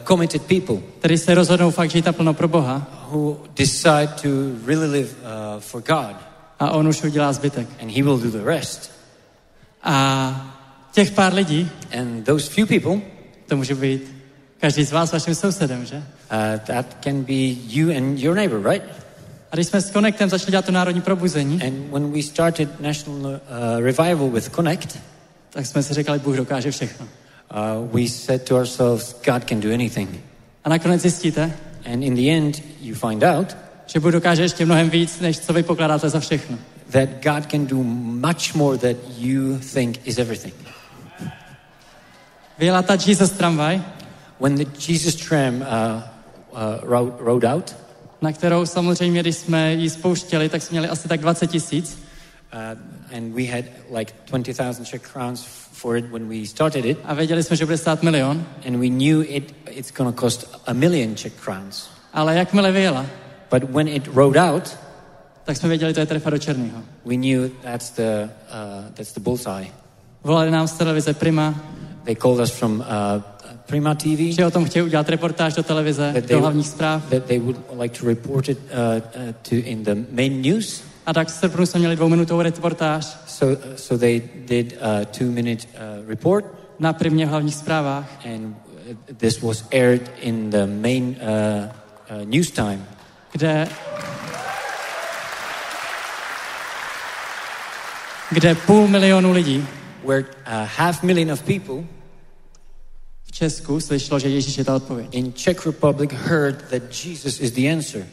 committed people kteří se rozhodnou fakt žít naplno pro Boha who decide to really live uh, for God, a on už udělá zbytek. and He will do the rest. A těch pár lidí, And those few people, to může být každý z vás vaším sousedem, že? uh, that can be you and your neighbor, right? A když jsme s Connectem začali dělat to národní probuzení, And when we started National uh, Revival with Connect, tak jsme si říkali, Bůh dokáže všechno. uh, we said to ourselves, God can do anything. A nakonec zjistíte, And in the end, you find out že Bůh dokáže ještě mnohem víc, než co vy pokládáte za všechno. that God can do much more that you think is everything. Vyjela ta Jesus tramvaj, When the Jesus tram uh, uh, rode, rode out, na kterou samozřejmě, když jsme ji spouštěli, tak jsme měli asi tak 20 tisíc. uh, and we had like 20,000 Czech crowns for it when we started it, A věděli jsme, že bude stát milion. and we knew it it's going to cost a million Czech crowns. Ale jakmile vyjela, But when it rode out, tak jsme věděli, to je trefa do černého. we knew that's the uh, that's the bullseye. Volali nám z televize Prima, They called us from uh, Prima TV že o tom chtějí udělat reportáž do televize, do hlavních zpráv. that they would like to report it uh, uh, to in the main news. A tak v srpnu jsme měli dvouminutovou reportáž So uh, so they did a two-minute uh, report, na Primě v hlavních zprávách. and uh, this was aired in the main uh, uh, news time. kde kde půl milionu lidí where a half million of people Česku slyšelo, že Ježíš je ta odpověď. in Czech Republic heard that Jesus is the answer.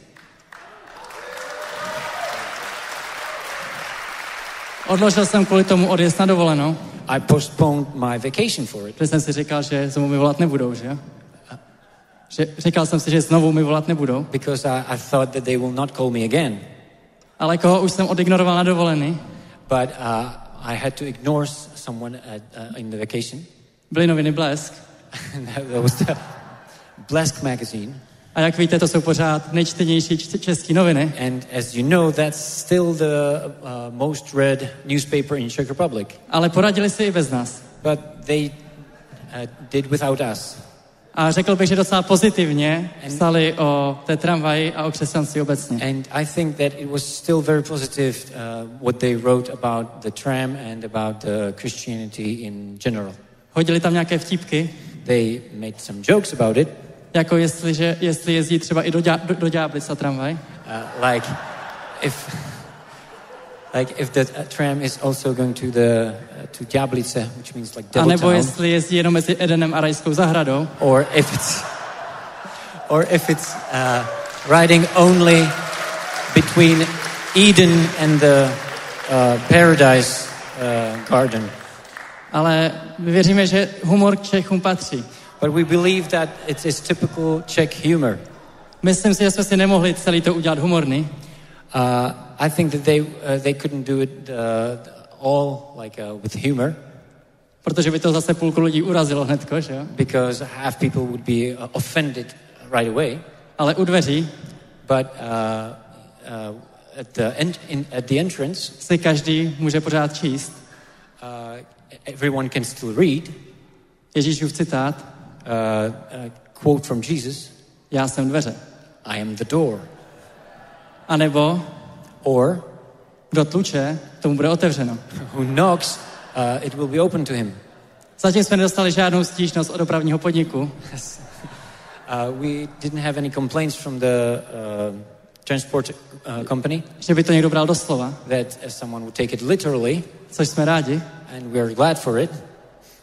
Odložil jsem kvůli tomu odjezd na dovolenou, I postponed my vacation for it protože jsem si říkal, že znovu mi volat nebudou, že? Že, říkal jsem si, že znovu mi volat nebudou, because I, I thought that they will not call me again. ale koho už jsem odignoroval na dovolený, But uh, I had to ignore someone at, uh, in the vacation. byly noviny Blesk. Blesk magazine. A jak víte, to jsou pořád nejčtenější české noviny. And as you know, that's still the uh, most read newspaper in Czech Republic. Ale poradili si i bez nás. But they uh, did without us. A řekl bych, že docela pozitivně psali o té tramvaji a o křesťanství obecně. And I think that it was still very positive uh, what they wrote about the tram and about the Christianity in general. Hodili tam nějaké vtípky, They made some jokes about it, jako jestli, že, jestli jezdí třeba i do, do, do Ďáblica tramvaj, uh, like if like if the uh, tram is also going to the uh, to Diablice, which means like a nebo town, jestli jezdí jenom mezi Edenem a Rajskou zahradou, or if it's or if it's uh, riding only between Eden and the uh, paradise uh, garden. Ale my věříme, že humor k Čechům patří. But we believe that it is typical Czech humor. Myslím si, že jsme si nemohli celý to udělat humorný, Uh, I think that they, uh, they couldn't do it uh, all like uh, with humor protože by to zase půlku lidí urazilo hnedko, že jo? because half people would be uh, offended right away. Ale u dveří But uh, uh, at, the en- in, at the entrance, si každý může pořád číst uh, everyone can still read. Ježíšův citát, uh, a quote from Jesus. Já jsem dveře. I am the door. A nebo? Or, kdo tluče, tomu bude otevřeno. who knocks, uh, it will be open to him. Zatím jsme nedostali žádnou stížnost od dopravního podniku, Uh, we didn't have any complaints from the uh, transport uh, company. Že by to někdo bral doslova, that uh, someone would take it literally, což jsme rádi, and we are glad for it.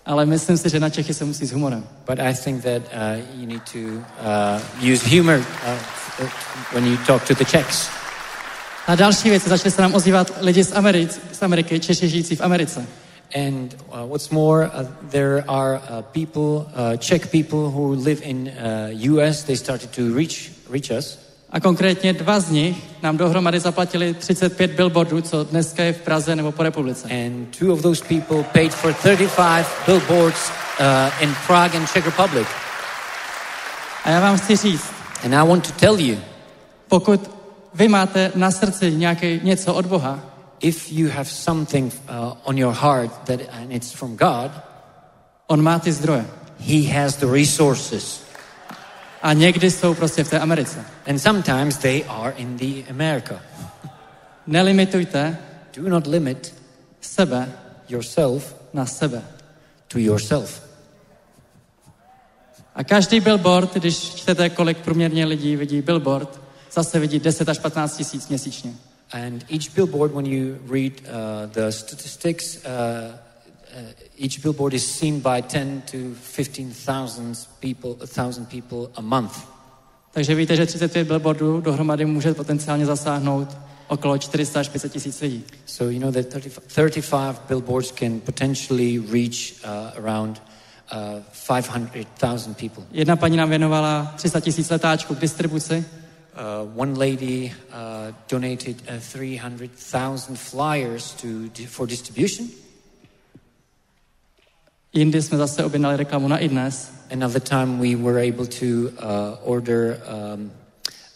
ale myslím si, že na Čechy se musí s humorem. But I think that uh, you need to uh, use humor uh, when you talk to the Czechs. A další věc, začali se nám ozývat lidi z, z Ameriky, Češi žijící v Americe. And uh, what's more, uh, there are uh, people, uh, Czech people who live in uh, U.S. They started to reach reach us, A konkrétně dva z nich nám dohromady zaplatili 35 billboardů, co dneska je v Praze nebo po republice. and two of those people paid for 35 billboards uh, in Prague and Czech Republic. A já vám chci říct, And I want to tell you, pokud vy máte na srdci nějaké něco od Boha, if you have something uh, on your heart that and it's from God, on má ty zdroje. He has the resources, A někdy jsou prostě v té Americe. and sometimes they are in the America. Nelimitujte Do not limit sebe yourself na sebe. to yourself. A každý billboard, když čtete, kolik průměrně lidí vidí billboard, zase vidí 10 až 15 tisíc měsíčně. And each billboard, when you read uh, the statistics, uh, each billboard is seen by 10 to 15,000 people, thousand people a month. Takže víte, že 35 billboardů dohromady může potenciálně zasáhnout okolo 400 až 500 tisíc lidí. So you know that 30, 35 billboards can potentially reach uh, around uh, 500,000 people. Jedna paní nám věnovala 300 tisíc letáčků k distribuci Uh, one lady uh, donated uh, 300,000 flyers to, for distribution. Jindy jsme zase objednali reklamu na iDnes Another time we were able to uh, order um,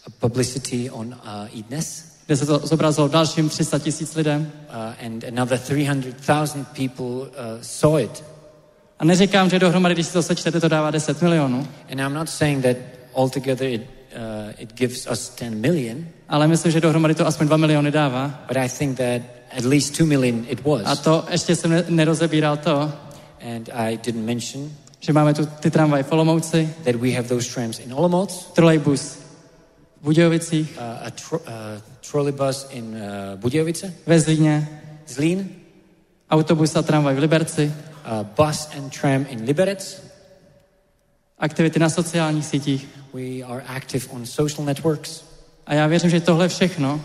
a publicity on uh, eDnes, kde se to zobrazilo dalším 300 tisíc lidem. uh, and another 300,000 people uh, saw it. A neříkám, že dohromady, když si to sečtete, to dává 10 milionů, And I'm not saying that altogether it, uh, it gives us 10 million, ale myslím, že dohromady to aspoň 2 miliony dává. but I think that at least 2 million it A was. to ještě jsem ne- nerozebíral to, And I didn't mention že máme tu ty tramvaj v Olomouci, that we have those trams in Olomouc, trolejbus v Budějovicích, uh, a tro- uh, trolleybus in uh, Budějovice, ve Zlíně, Zlín, autobus a tramvaj v Liberci, uh, bus and tram in Liberec. aktivity na sociálních sítích. We are active on social networks. A já věřím, že tohle všechno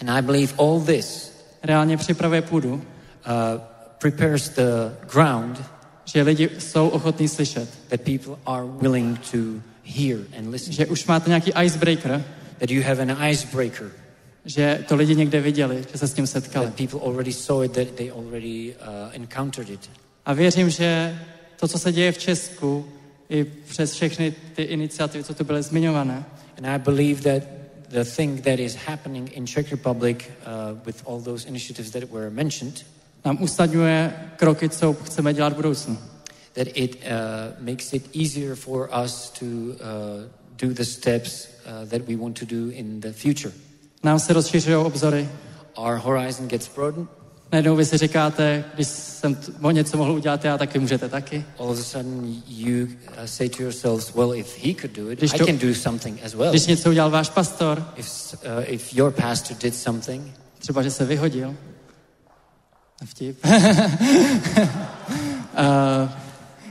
And I believe all this reálně připravuje půdu, uh, prepares the ground že lidi jsou ochotní slyšet. that people are willing to hear and listen. Že už máte nějaký icebreaker, That you have an icebreaker. že to lidi někde viděli, že se s tím setkali. That people already saw it, that they already uh, encountered it. A věřím, že to, co se děje v Česku, i přes všechny ty iniciativy, co tu byly zmiňované, And I believe that the thing that is happening in Czech Republic uh, with all those initiatives that were mentioned, nám usnadňuje kroky, co chceme dělat v budoucnu. that it uh, makes it easier for us to uh, do the steps uh, that we want to do in the future. Nám se rozšiřují obzory. Our horizon gets broadened. Najednou vy si říkáte, když jsem o něco mohl udělat já, tak vy můžete taky. All of a sudden, you uh, say to yourselves, "Well, if he could do it, Když I to- can do something as well." Když něco udělal váš pastor, If uh, if your pastor did something, třeba, že se vyhodil, vtip. uh,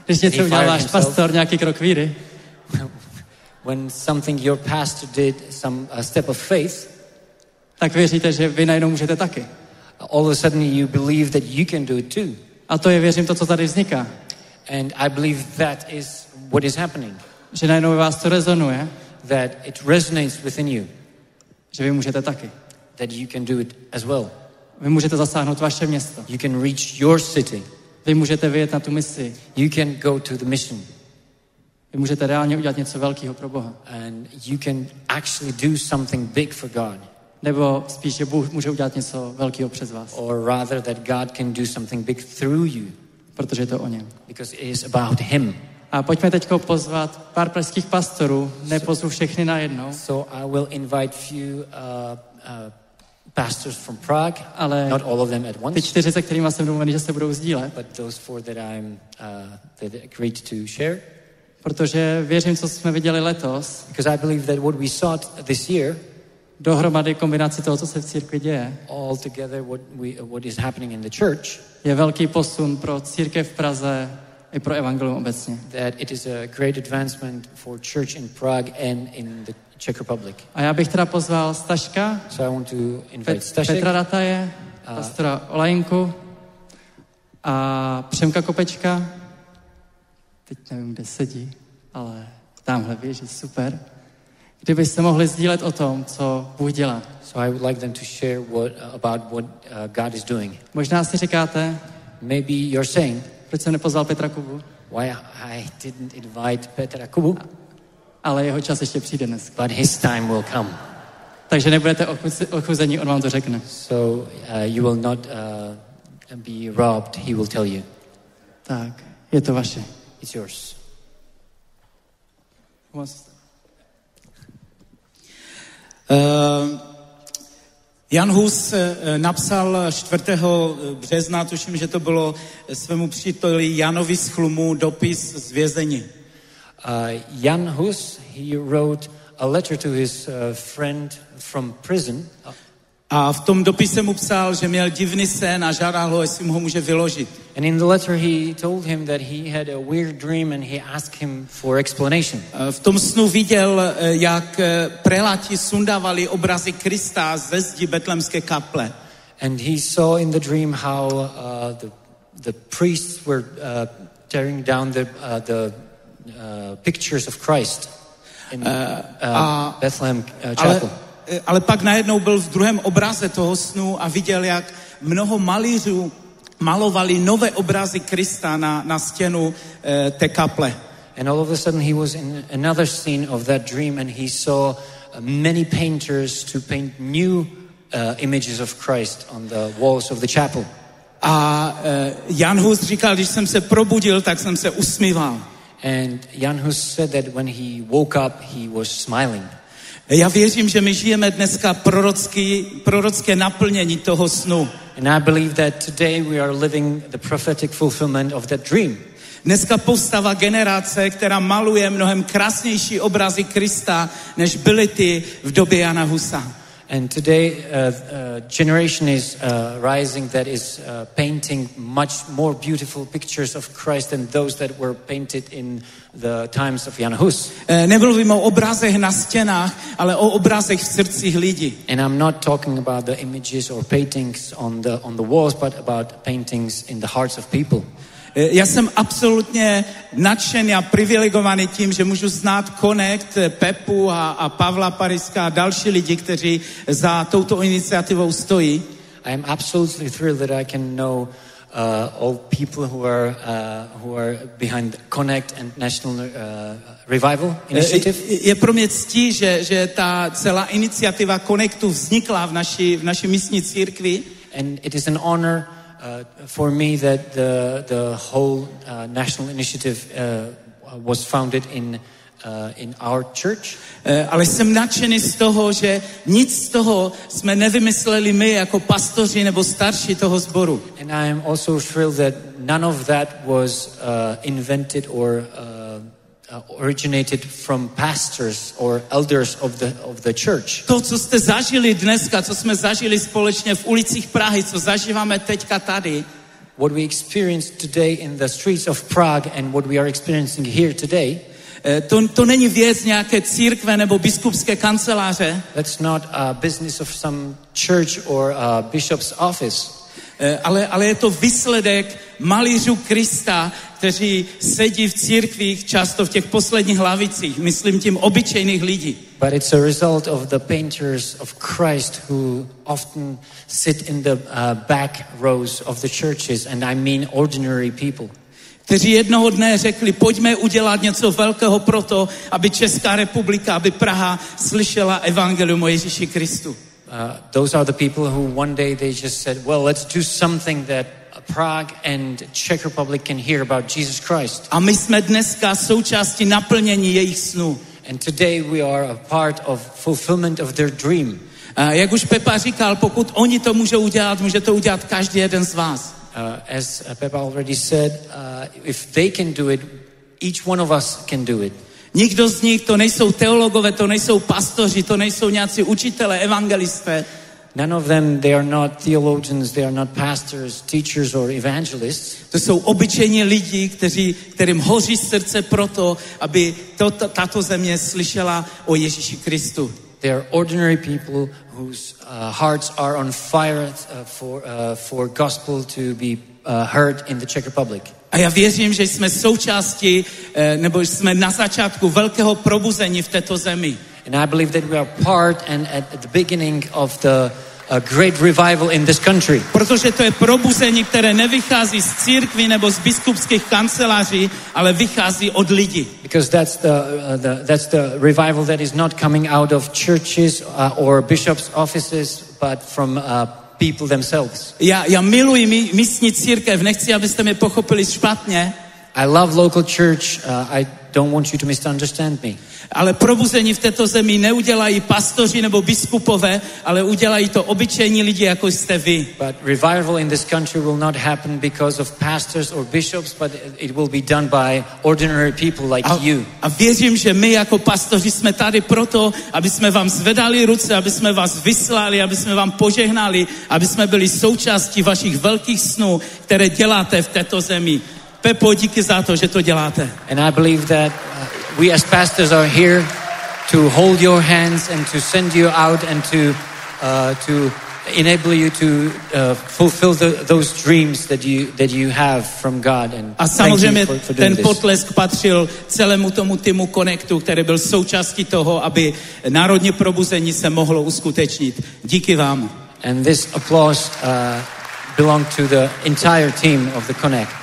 když něco He udělal fired váš himself. pastor, nějaký krok víry, when something your pastor did, some a step of faith, tak věříte, že vy najednou můžete taky. all of a sudden you believe that you can do it too. A to je, věřím, to, co tady vzniká. And I believe that is what is happening. Že najednou vás to rezonuje, That it resonates within you. že vy můžete taky. That you can do it as well. Vy můžete zasáhnout vaše město. You can reach your city. Vy můžete vyjet na tu misi. You can go to the mission. Vy můžete reálně udělat něco velkého pro Boha. And you can actually do something big for God. Nebo spíš, že Bůh může udělat něco velkého přes vás. Or rather, that God can do something big through you. Protože je to o něm. Because it is about Him. A pojďme teď pozvat pár pražských pastorů. Nepozvu všechny najednou, So I will invite few uh, uh, pastors from Prague, ale not all of them at ty once, čtyři, se kterými jsem domluvený, že se budou sdílet. but those four that I'm uh, that agreed to share. Protože věřím, co jsme viděli letos, Because I believe that what we saw this year, dohromady kombinaci toho, co se v církvi děje, all together, what we what is happening in the church, je velký posun pro církev v Praze i pro evangelium obecně. that it is a great advancement for church in Prague and in the Czech Republic. A já bych teda pozval Staška, So I want to invite Pet, Stashek, Petra Rataje, A- pastora Olajinku a Přemka Kopečka. Teď nevím, kde sedí, ale tamhle běží, super. Kdybyste mohli sdílet o tom, co Bůh dělá. So I would like them to share what about what uh, God is doing. Možná si říkáte, Maybe you're saying, proč jsem nepozval Petra Kubu, why I didn't invite Petra Kubu, ale jeho čas ještě přijde dnes. but his time will come. Takže nebudete ochuze- ochuzení, on vám to řekne. So uh, you will not uh, be robbed. He will tell you. Tak, je to vaše. It's yours. Eh, Jan Hus eh, napsal 4. března, tuším, že to bylo eh, svému příteli Janovi z Chlumu dopis z vězení. Uh, Jan Hus, he wrote a letter to his uh, friend from prison. Uh, A v tom dopise mu psal, že měl divný sen a žádal ho, jestli mu ho může vyložit. And in the letter, he told him that he had a weird dream and he asked him for explanation. Eh, V tom snu viděl, eh, jak eh, preláti sundávali obrazy Krista ze zdi betlemské kaple. And he saw in the dream how uh, the, the priests were uh, tearing down the, uh, the uh, pictures of Christ in uh, a- Bethlehem uh, Ale, chapel. eh, ale pak najednou byl v druhém obraze toho snu a viděl, jak mnoho malířů malovali nové obrazy Krista na, na stěnu eh, té kaple. And all of a sudden, he was in another scene of that dream, and he saw uh, many painters to paint new uh, images of Christ on the walls of the chapel. A eh, Jan Hus říkal, když jsem se probudil, tak jsem se usmíval. And Jan Hus said that when he woke up, he was smiling. Já věřím, že my žijeme dneska prorocký, prorocké naplnění toho snu. And I believe that today we are living the prophetic fulfillment of that dream. Dneska postava generace, která maluje mnohem krásnější obrazy Krista, než byly ty v době Jana Husa. And today, uh, uh, generation is uh, rising that is uh, painting much more beautiful pictures of Christ than those that were painted in the times of Jan Hus. Nemluvím o obrazech na stěnách, ale o obrazech v srdcích lidí. And I'm not talking about the images or paintings on the on the walls, but about paintings in the hearts of people. Eh, Já jsem absolutně nadšený a privilegovaný tím, že můžu znát Connect, eh, Pepu a, a Pavla Pariska a další lidi, kteří za touto iniciativou stojí. I am absolutely thrilled that I can know uh, all people who are uh, who are behind Connect and National uh, Revival Initiative. Je, je pro mě ctí, že, že ta celá iniciativa Connectu vznikla v naší, v naší místní církvi. And it is an honor uh, for me that the, the whole uh, national initiative uh, was founded in, uh, in our church. Eh, Ale jsem nadšený z toho, že nic z toho jsme nevymysleli my jako pastoři nebo starší toho sboru. And I am also thrilled that none of that was uh, invented or uh, uh, originated from pastors or elders of the, of the church. To, co jste zažili dneska, co jsme zažili společně v ulicích Prahy, co zažíváme teďka tady, What we experienced today in the streets of Prague and what we are experiencing here today, eh, to, to není věc nějaké církve nebo biskupské kanceláře. that's not a business of some church or a bishop's office. eh, ale, ale je to výsledek malířů Krista, kteří sedí v církvích, často v těch posledních lavicích, myslím tím obyčejných lidí. But it's a result of the painters of Christ who often sit in the uh, back rows of the churches, and I mean ordinary people. kteří jednoho dne řekli, pojďme udělat něco velkého proto, aby Česká republika, aby Praha slyšela evangelium o Ježíši Kristu. Uh, those are the people who one day they just said, well, let's do something that Prague and Czech Republic can hear about Jesus Christ. A my jsme dneska součástí naplnění jejich snů. And today we are a part of fulfillment of their dream. A jak už Pepa říkal, pokud oni to můžou udělat, může to udělat každý jeden z vás. Uh, as Pepa already said, uh, if they can do it, each one of us can do it. Nikdo z nich to nejsou teologové, to nejsou pastoři, to nejsou nějací učitelé, evangelisté. None of them, they are not theologians, they are not pastors, teachers, or evangelists. To jsou obyčejní lidi, kteří, kterým hoří srdce proto, aby to, tato země slyšela o Ježíši Kristu. They are ordinary people whose uh, hearts are on fire uh, for, uh, for gospel to be uh, heard in the Czech Republic. A já věřím, že jsme součástí, eh, nebo jsme na začátku velkého probuzení v této zemi. And I believe that we are part and at the beginning of the a great revival in this country. Protože to je probuzení, které nevychází z církví nebo z biskupských kanceláří, ale vychází od lidí. Because that's the, uh, the that's the revival that is not coming out of churches uh, or bishops' offices, but from uh, people themselves. Já, já miluji mí, místní církev, nechci, abyste mě pochopili špatně. I love local church. Uh, I don't want you to misunderstand me. Ale probuzení v této zemi neudělají pastoři nebo biskupové, ale udělají to obyčejní lidi, jako jste vy. But revival in this country will not happen because of pastors or bishops, but it will be done by ordinary people like a, you. A věřím, že my jako pastoři jsme tady proto, aby jsme vám zvedali ruce, aby jsme vás vyslali, aby jsme vám požehnali, aby jsme byli součástí vašich velkých snů, které děláte v této zemi. Pepo, díky za to, že to děláte. And I believe that uh, we as pastors are here to hold your hands and to send you out and to uh, to enable you to uh, fulfill the, those dreams that you that you have from God and A samozřejmě for, for ten this. potlesk patřil celému tomu týmu Connectu, který byl součástí toho, aby národně probuzení se mohlo uskutečnit. Díky vám. And this applause uh, belonged to the entire team of the Connect.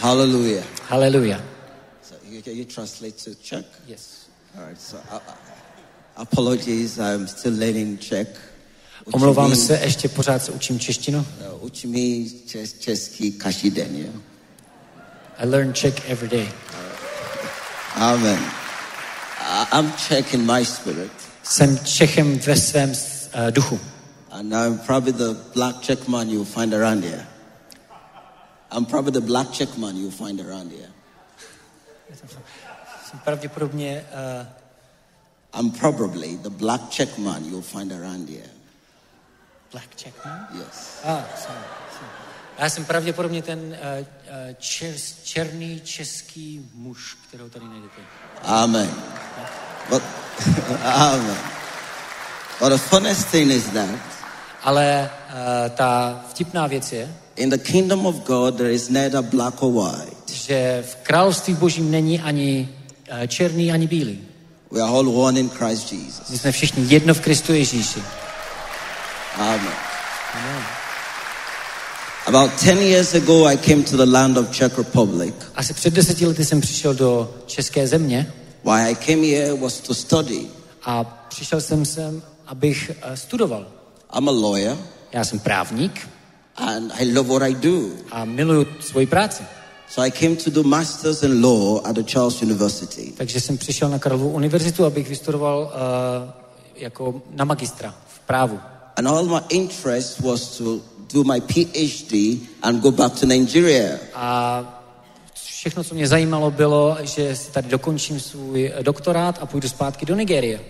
Hallelujah. Hallelujah. So you, can you translate to Czech? Yes. All right. So uh, apologies, I'm still learning Czech. Učím Omlouvám se, ještě pořád se učím češtinu. uh, Učí mi čes, český každý den, jo? I learn Czech every day. Amen. I- I'm Czech in my spirit, Jsem Čechem ve svém uh, duchu. and I'm probably the black Czech man you'll find around here. I'm probably the black Czech man you'll find around here. Jsem pravděpodobně uh, I'm probably the black Czech man you'll find around here. Black Czech man? Yes. Ah, sorry, sorry. Já jsem pravděpodobně ten uh, uh, čer, černý český muž, kterou tady najdete. Amen. But, amen. But the funniest thing is that Ale uh, ta vtipná věc je, in the kingdom of God there is neither black or white. že v království božím není ani uh, černý, ani bílý. We are all one in Christ Jesus. My jsme všichni jedno v Kristu Ježíši. Amen. About 10 years ago, I came to the land of Czech Republic. Asi před deseti lety jsem přišel do české země Why I came here was to study. a přišel jsem sem, abych uh, studoval. I'm a lawyer Já jsem právník and I love what I do. a miluju svoji práci. So I came to do masters in law at the Charles University. Takže jsem přišel na Karlovu univerzitu, abych vystudoval uh, jako na magistra v právu. And all my interest was to do my PhD and go back to Nigeria. A všechno, co mě zajímalo, bylo, že si tady dokončím svůj doktorát a půjdu zpátky do Nigérie.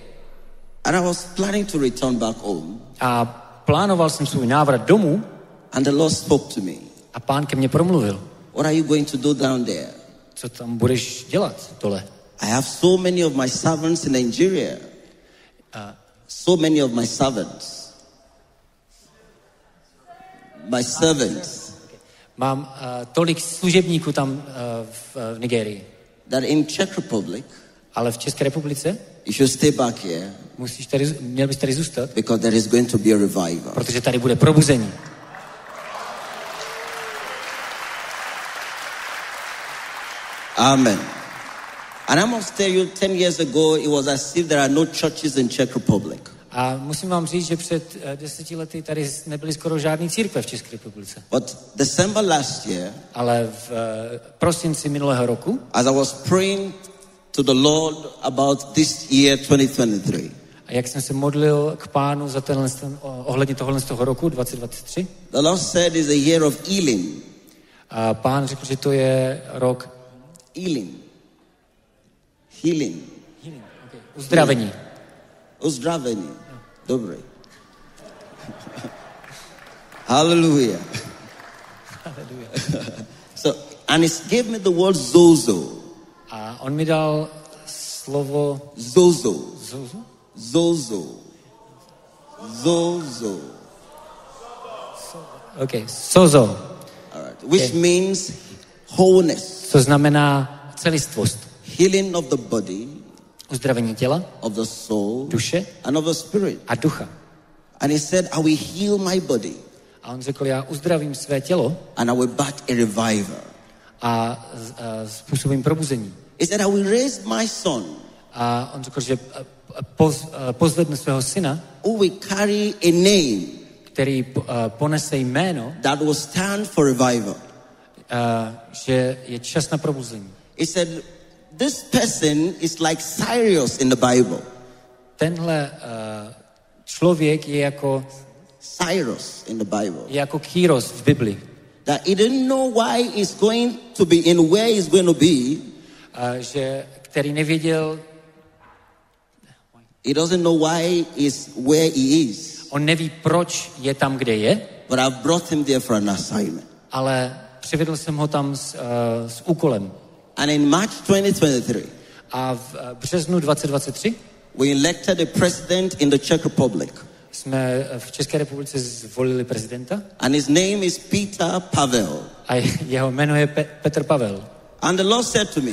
And I was planning to return back home. A plánoval jsem svůj návrat domů And the Lord spoke to me. a pán ke mně promluvil. What are you going to do down there? Co tam budeš dělat dole? I have so many of my servants in Nigeria. So many of my servants. my servants, Mám uh, tolik služebníků tam uh, v, v Nigerii. that in Czech Republic, Ale v České republice you should stay back here musíš tady, měl bys tady zůstat, because there is going to be a revival. protože tady bude probuzení. Amen. And I must tell you, 10 years ago, it was as if there are no churches in Czech Republic. A musím vám říct, že před eh, deseti lety tady nebyly skoro žádný církve v České republice. But December last year, Ale v eh, prosinci minulého roku, as I was praying to the Lord about this year 2023, a jak jsem se modlil k pánu za tenhle, ohledně tohohle z toho roku 2023, the Lord said it's a year of healing. a pán řekl, že to je rok Healing. Healing. Healing, Okay. uzdravení. Uzdravení. Dobrý. Hallelujah. Hallelujah. so, and it gave me the word zozo. A on mi dal slovo Zozo. Zozo? Zozo. Zozo. OK, sozo, All right. Which Okay. means wholeness, co znamená celistvost. healing of the body, Uzdravení těla, of the soul, duše and of the spirit. a ducha. And he said, I will heal my body A on řekl, já uzdravím své tělo and I will back a revival. a, a způsobím probuzení. He said, I will raise my son A on řekl, že a poz, eh, pozvedne svého syna, who will carry a name který po- ponese jméno, that will stand for revival. A, že je čas na probuzení. He said, This person is like Cyrus in the Bible. Tenhle a, člověk je jako, Cyrus in the Bible. je jako Kýros v Bibli. That he didn't know why he's going to be in where he's going to be. A, že, který nevěděl, He doesn't know why he's where he is. on neví, proč je tam, kde je, But I've brought him there for an assignment. ale přivedl jsem ho tam s, a, s úkolem. And in March 2023, A v a, březnu 2023 we elected a president in the Czech Republic. jsme eh, v České republice zvolili prezidenta And his name is Peter Pavel. a jeho jméno je Pe- Petr Pavel. And the Lord said to me,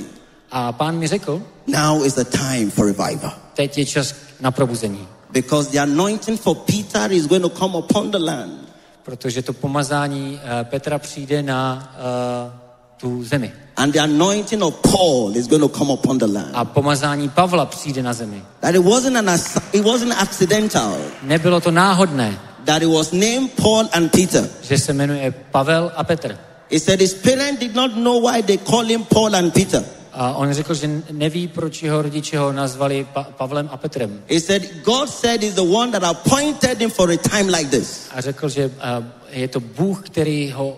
A pán mi řekl, Now is the time for revival. teď je čas na probuzení, Because the anointing for Peter is going to come upon the land. Protože to pomazání eh, Petra přijde na uh, tu zemi. And the anointing of Paul is going to come upon the land. A pomazání Pavla přijde na zemi. That it wasn't an it wasn't accidental. Nebylo to náhodné, That it was named Paul and Peter. že se jmenuje Pavel a Petr. He said his parents did not know why they call him Paul and Peter. A on řekl, že neví, proč jeho rodiče ho nazvali pa- Pavlem a Petrem. He said God said he's the one that appointed him for a time like this. A řekl, že uh, je to Bůh, který ho uh,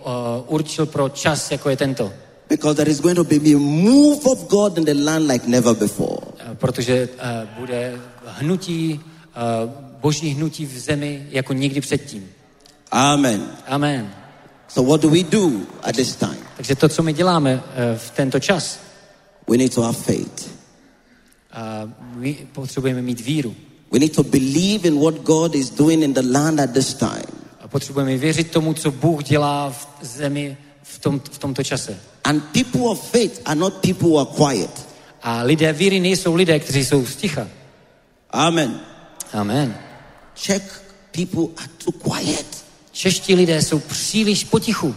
určil pro čas, jako je tento. Because there is going to be a move of God in the land like never before. Uh, protože uh, bude hnutí, uh, boží hnutí v zemi jako nikdy předtím. Amen. Amen. So what do we do at this time? Takže to, co my děláme uh, v tento čas, We need to have faith. uh, my potřebujeme mít víru. We need to believe in what God is doing in the land at this time. A potřebujeme věřit tomu, co Bůh dělá v zemi v, tom, v tomto čase. And people of faith are not people who are quiet. A lidé víry nejsou lidé, kteří jsou sticha. Amen. Amen. Czech people are too quiet. Čeští lidé jsou příliš potichu.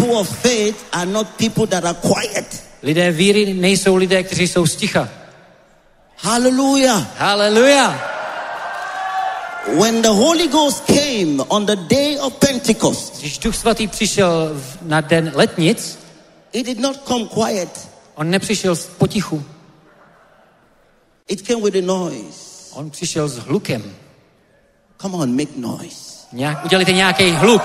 People of faith are not people that are quiet. Lidé víry nejsou lidé, kteří jsou sticha. Hallelujah. Haleluja! When the Holy Ghost came on the day of Pentecost, Když Duch Svatý přišel na den letnic, it did not come quiet. on nepřišel potichu, It came with a noise. on přišel s hlukem. Come on, make noise. Nějak, udělejte nějaký hluk.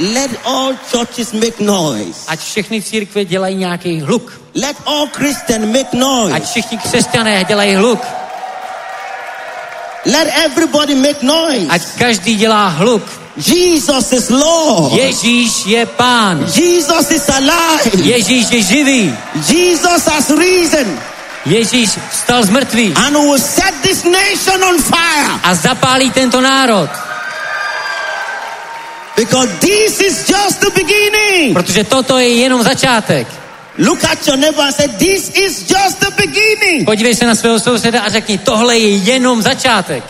Let all churches make noise. Ať všechny církve dělají nějaký hluk. Let all Christians make Ať noise. všichni křesťané dělají hluk. Let everybody make noise. Ať každý dělá hluk. Jesus is Lord. Ježíš je pán. Jesus is alive. Ježíš je živý. Jesus has risen Ježíš vstal z mrtvých and will set this nation on fire. a zapálí tento národ. Because this is just the beginning. Protože toto je jenom začátek. Look at your neighbor and say, This is just the beginning. Podívej se na svého souseda a řekni, tohle je jenom začátek.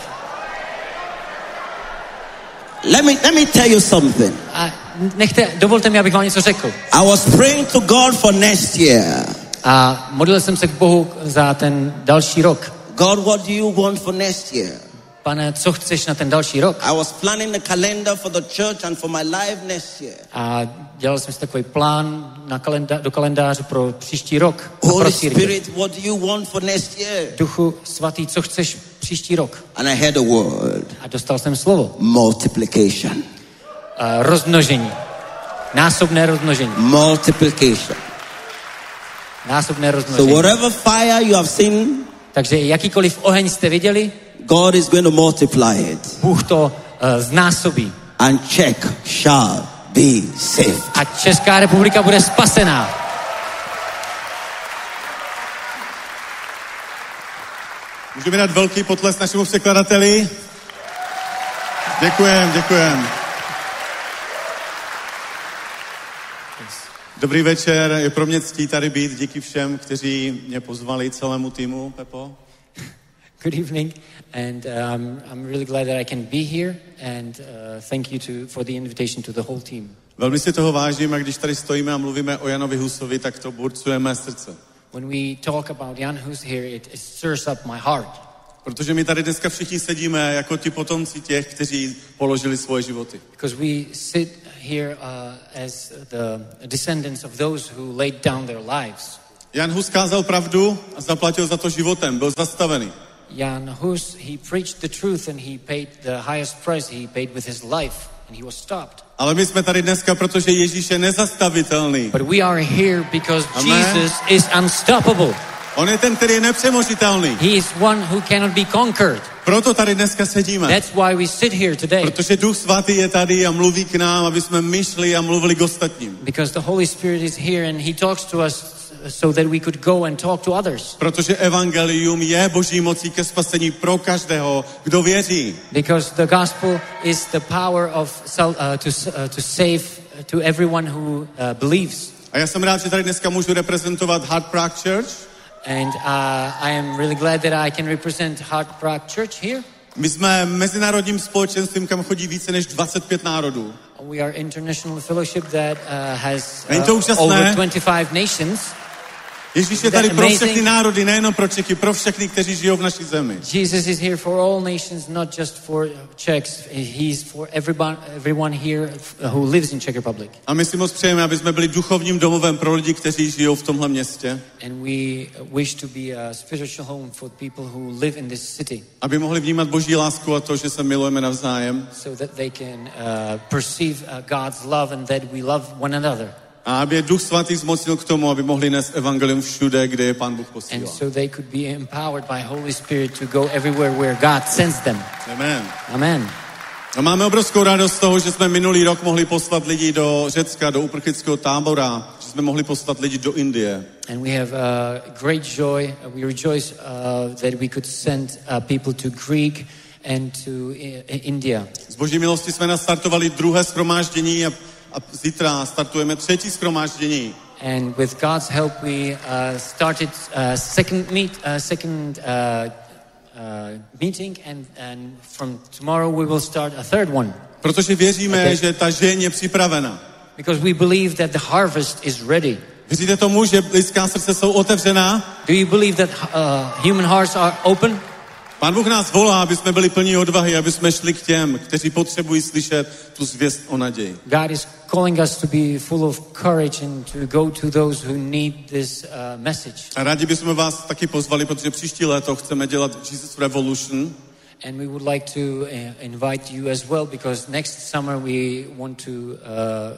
Let me let me tell you something. A nechte, dovolte mi, abych vám něco řekl. I was praying to God for next year. A modlil jsem se k Bohu za ten další rok. God, what do you want for next year? Pane, co chceš na ten další rok? I was planning the calendar for the church and for my life next year. A dělal jsem si takový plán na kalendá, do kalendáře pro příští rok. Holy pro. Spirit, what do you want for next year? Duchu svatý, co chceš příští rok? And I heard a word A dostal jsem slovo. multiplication. A rozmnožení. Násobné rozmnožení. Multiplication. Násobné So, rozmnožení. whatever fire you have seen, Takže jakýkoliv oheň jste viděli, God is going to multiply it. Bůh to uh, znásobí. And Czech shall be saved. A Česká republika bude spasená. Můžeme dát velký potles našemu překladateli. Děkujem, děkujem. Dobrý večer, je pro mě ctí tady být. Díky všem, kteří mě pozvali, celému týmu, Pepo. Good evening, and um, I'm really glad that I can be here, and uh, thank you to, for the invitation to the whole team. Velmi si toho vážím a když tady stojíme a mluvíme o Janovi Husovi, tak to burcuje mé srdce. When we talk about Jan Hus here, it, it stirs up my heart Protože my tady dneska všichni sedíme jako ti potomci těch, kteří položili svoje životy. because we sit here uh, as the descendants of those who laid down their lives. Jan Hus kázal pravdu a zaplatil za to životem, byl zastavený. Jan Hus, he preached the truth and he paid the highest price he paid with his life, and he was stopped. Ale my jsme tady dneska, protože Ježíš je nezastavitelný. But we are here because Amen. Jesus is unstoppable. On je ten, který je nepřemožitelný. He is one who cannot be conquered. Proto tady dneska sedíme. That's why we sit here today. Protože Duch Svatý je tady a mluví k nám, aby jsme myšli a mluvili k ostatním. Because the Holy Spirit is here and He talks to us so that we could go and talk to others. Protože evangelium je boží mocí ke spasení pro každého, kdo věří. Because the gospel is the power of uh, to, uh, to save to everyone who uh, believes. A já jsem rád, že tady dneska můžu reprezentovat Hard Prague Church. And uh, I am really glad that I can represent Hart Prague Church here. My jsme mezinárodním společenstvím, kam chodí více než 25 národů. We are international fellowship that uh, has uh, over 25 nations. Ježíš je tady pro všechny národy, nejenom pro Čechy, pro všechny, kteří žijou v naší zemi. Jesus is here for all nations, not just for Czechs. He's for everyone, everyone here who lives in Czech Republic. A my si moc přejeme, aby jsme byli duchovním domovem pro lidi, kteří žijou v tomhle městě. And we wish to be a spiritual home for people who live in this city Aby mohli vnímat boží lásku a to, že se milujeme navzájem. so that they can uh, perceive uh, God's love and that we love one another. A aby Duch Svatý zmocnil k tomu, aby mohli nést evangelium všude, kde je Pán Bůh And posílá. so they could be empowered by Holy Spirit to go everywhere where God sends them. Amen. Amen. A máme obrovskou radost z toho, že jsme minulý rok mohli poslat lidi do Řecka, do uprchlického tábora, že jsme mohli poslat lidi do Indie. And we have uh, great joy. Uh, we rejoice uh, that we could send uh, people to Greek and to I- India. Z boží milosti jsme nastartovali druhé schromáždění a, a zítra startujeme třetí schromáždění. And with God's help, we uh, started uh, second meet, uh, second uh, uh, meeting, and, and from tomorrow we will start a third one Protože věříme, Okay. že ta žeň je připravena. because we believe that the harvest is ready. Věříte tomu, že lidská srdce jsou otevřená? Do you believe that uh, human hearts are open? Pán Bůh nás volá, aby jsme byli plní odvahy, aby jsme šli k těm, kteří potřebují slyšet tu zvěst o naději. God is calling us to be full of courage and to go to those who need this uh, message. A rádi bychom vás taky pozvali, protože příští léto chceme dělat Jesus Revolution. And we would like to uh, invite you as well because next summer we want to uh,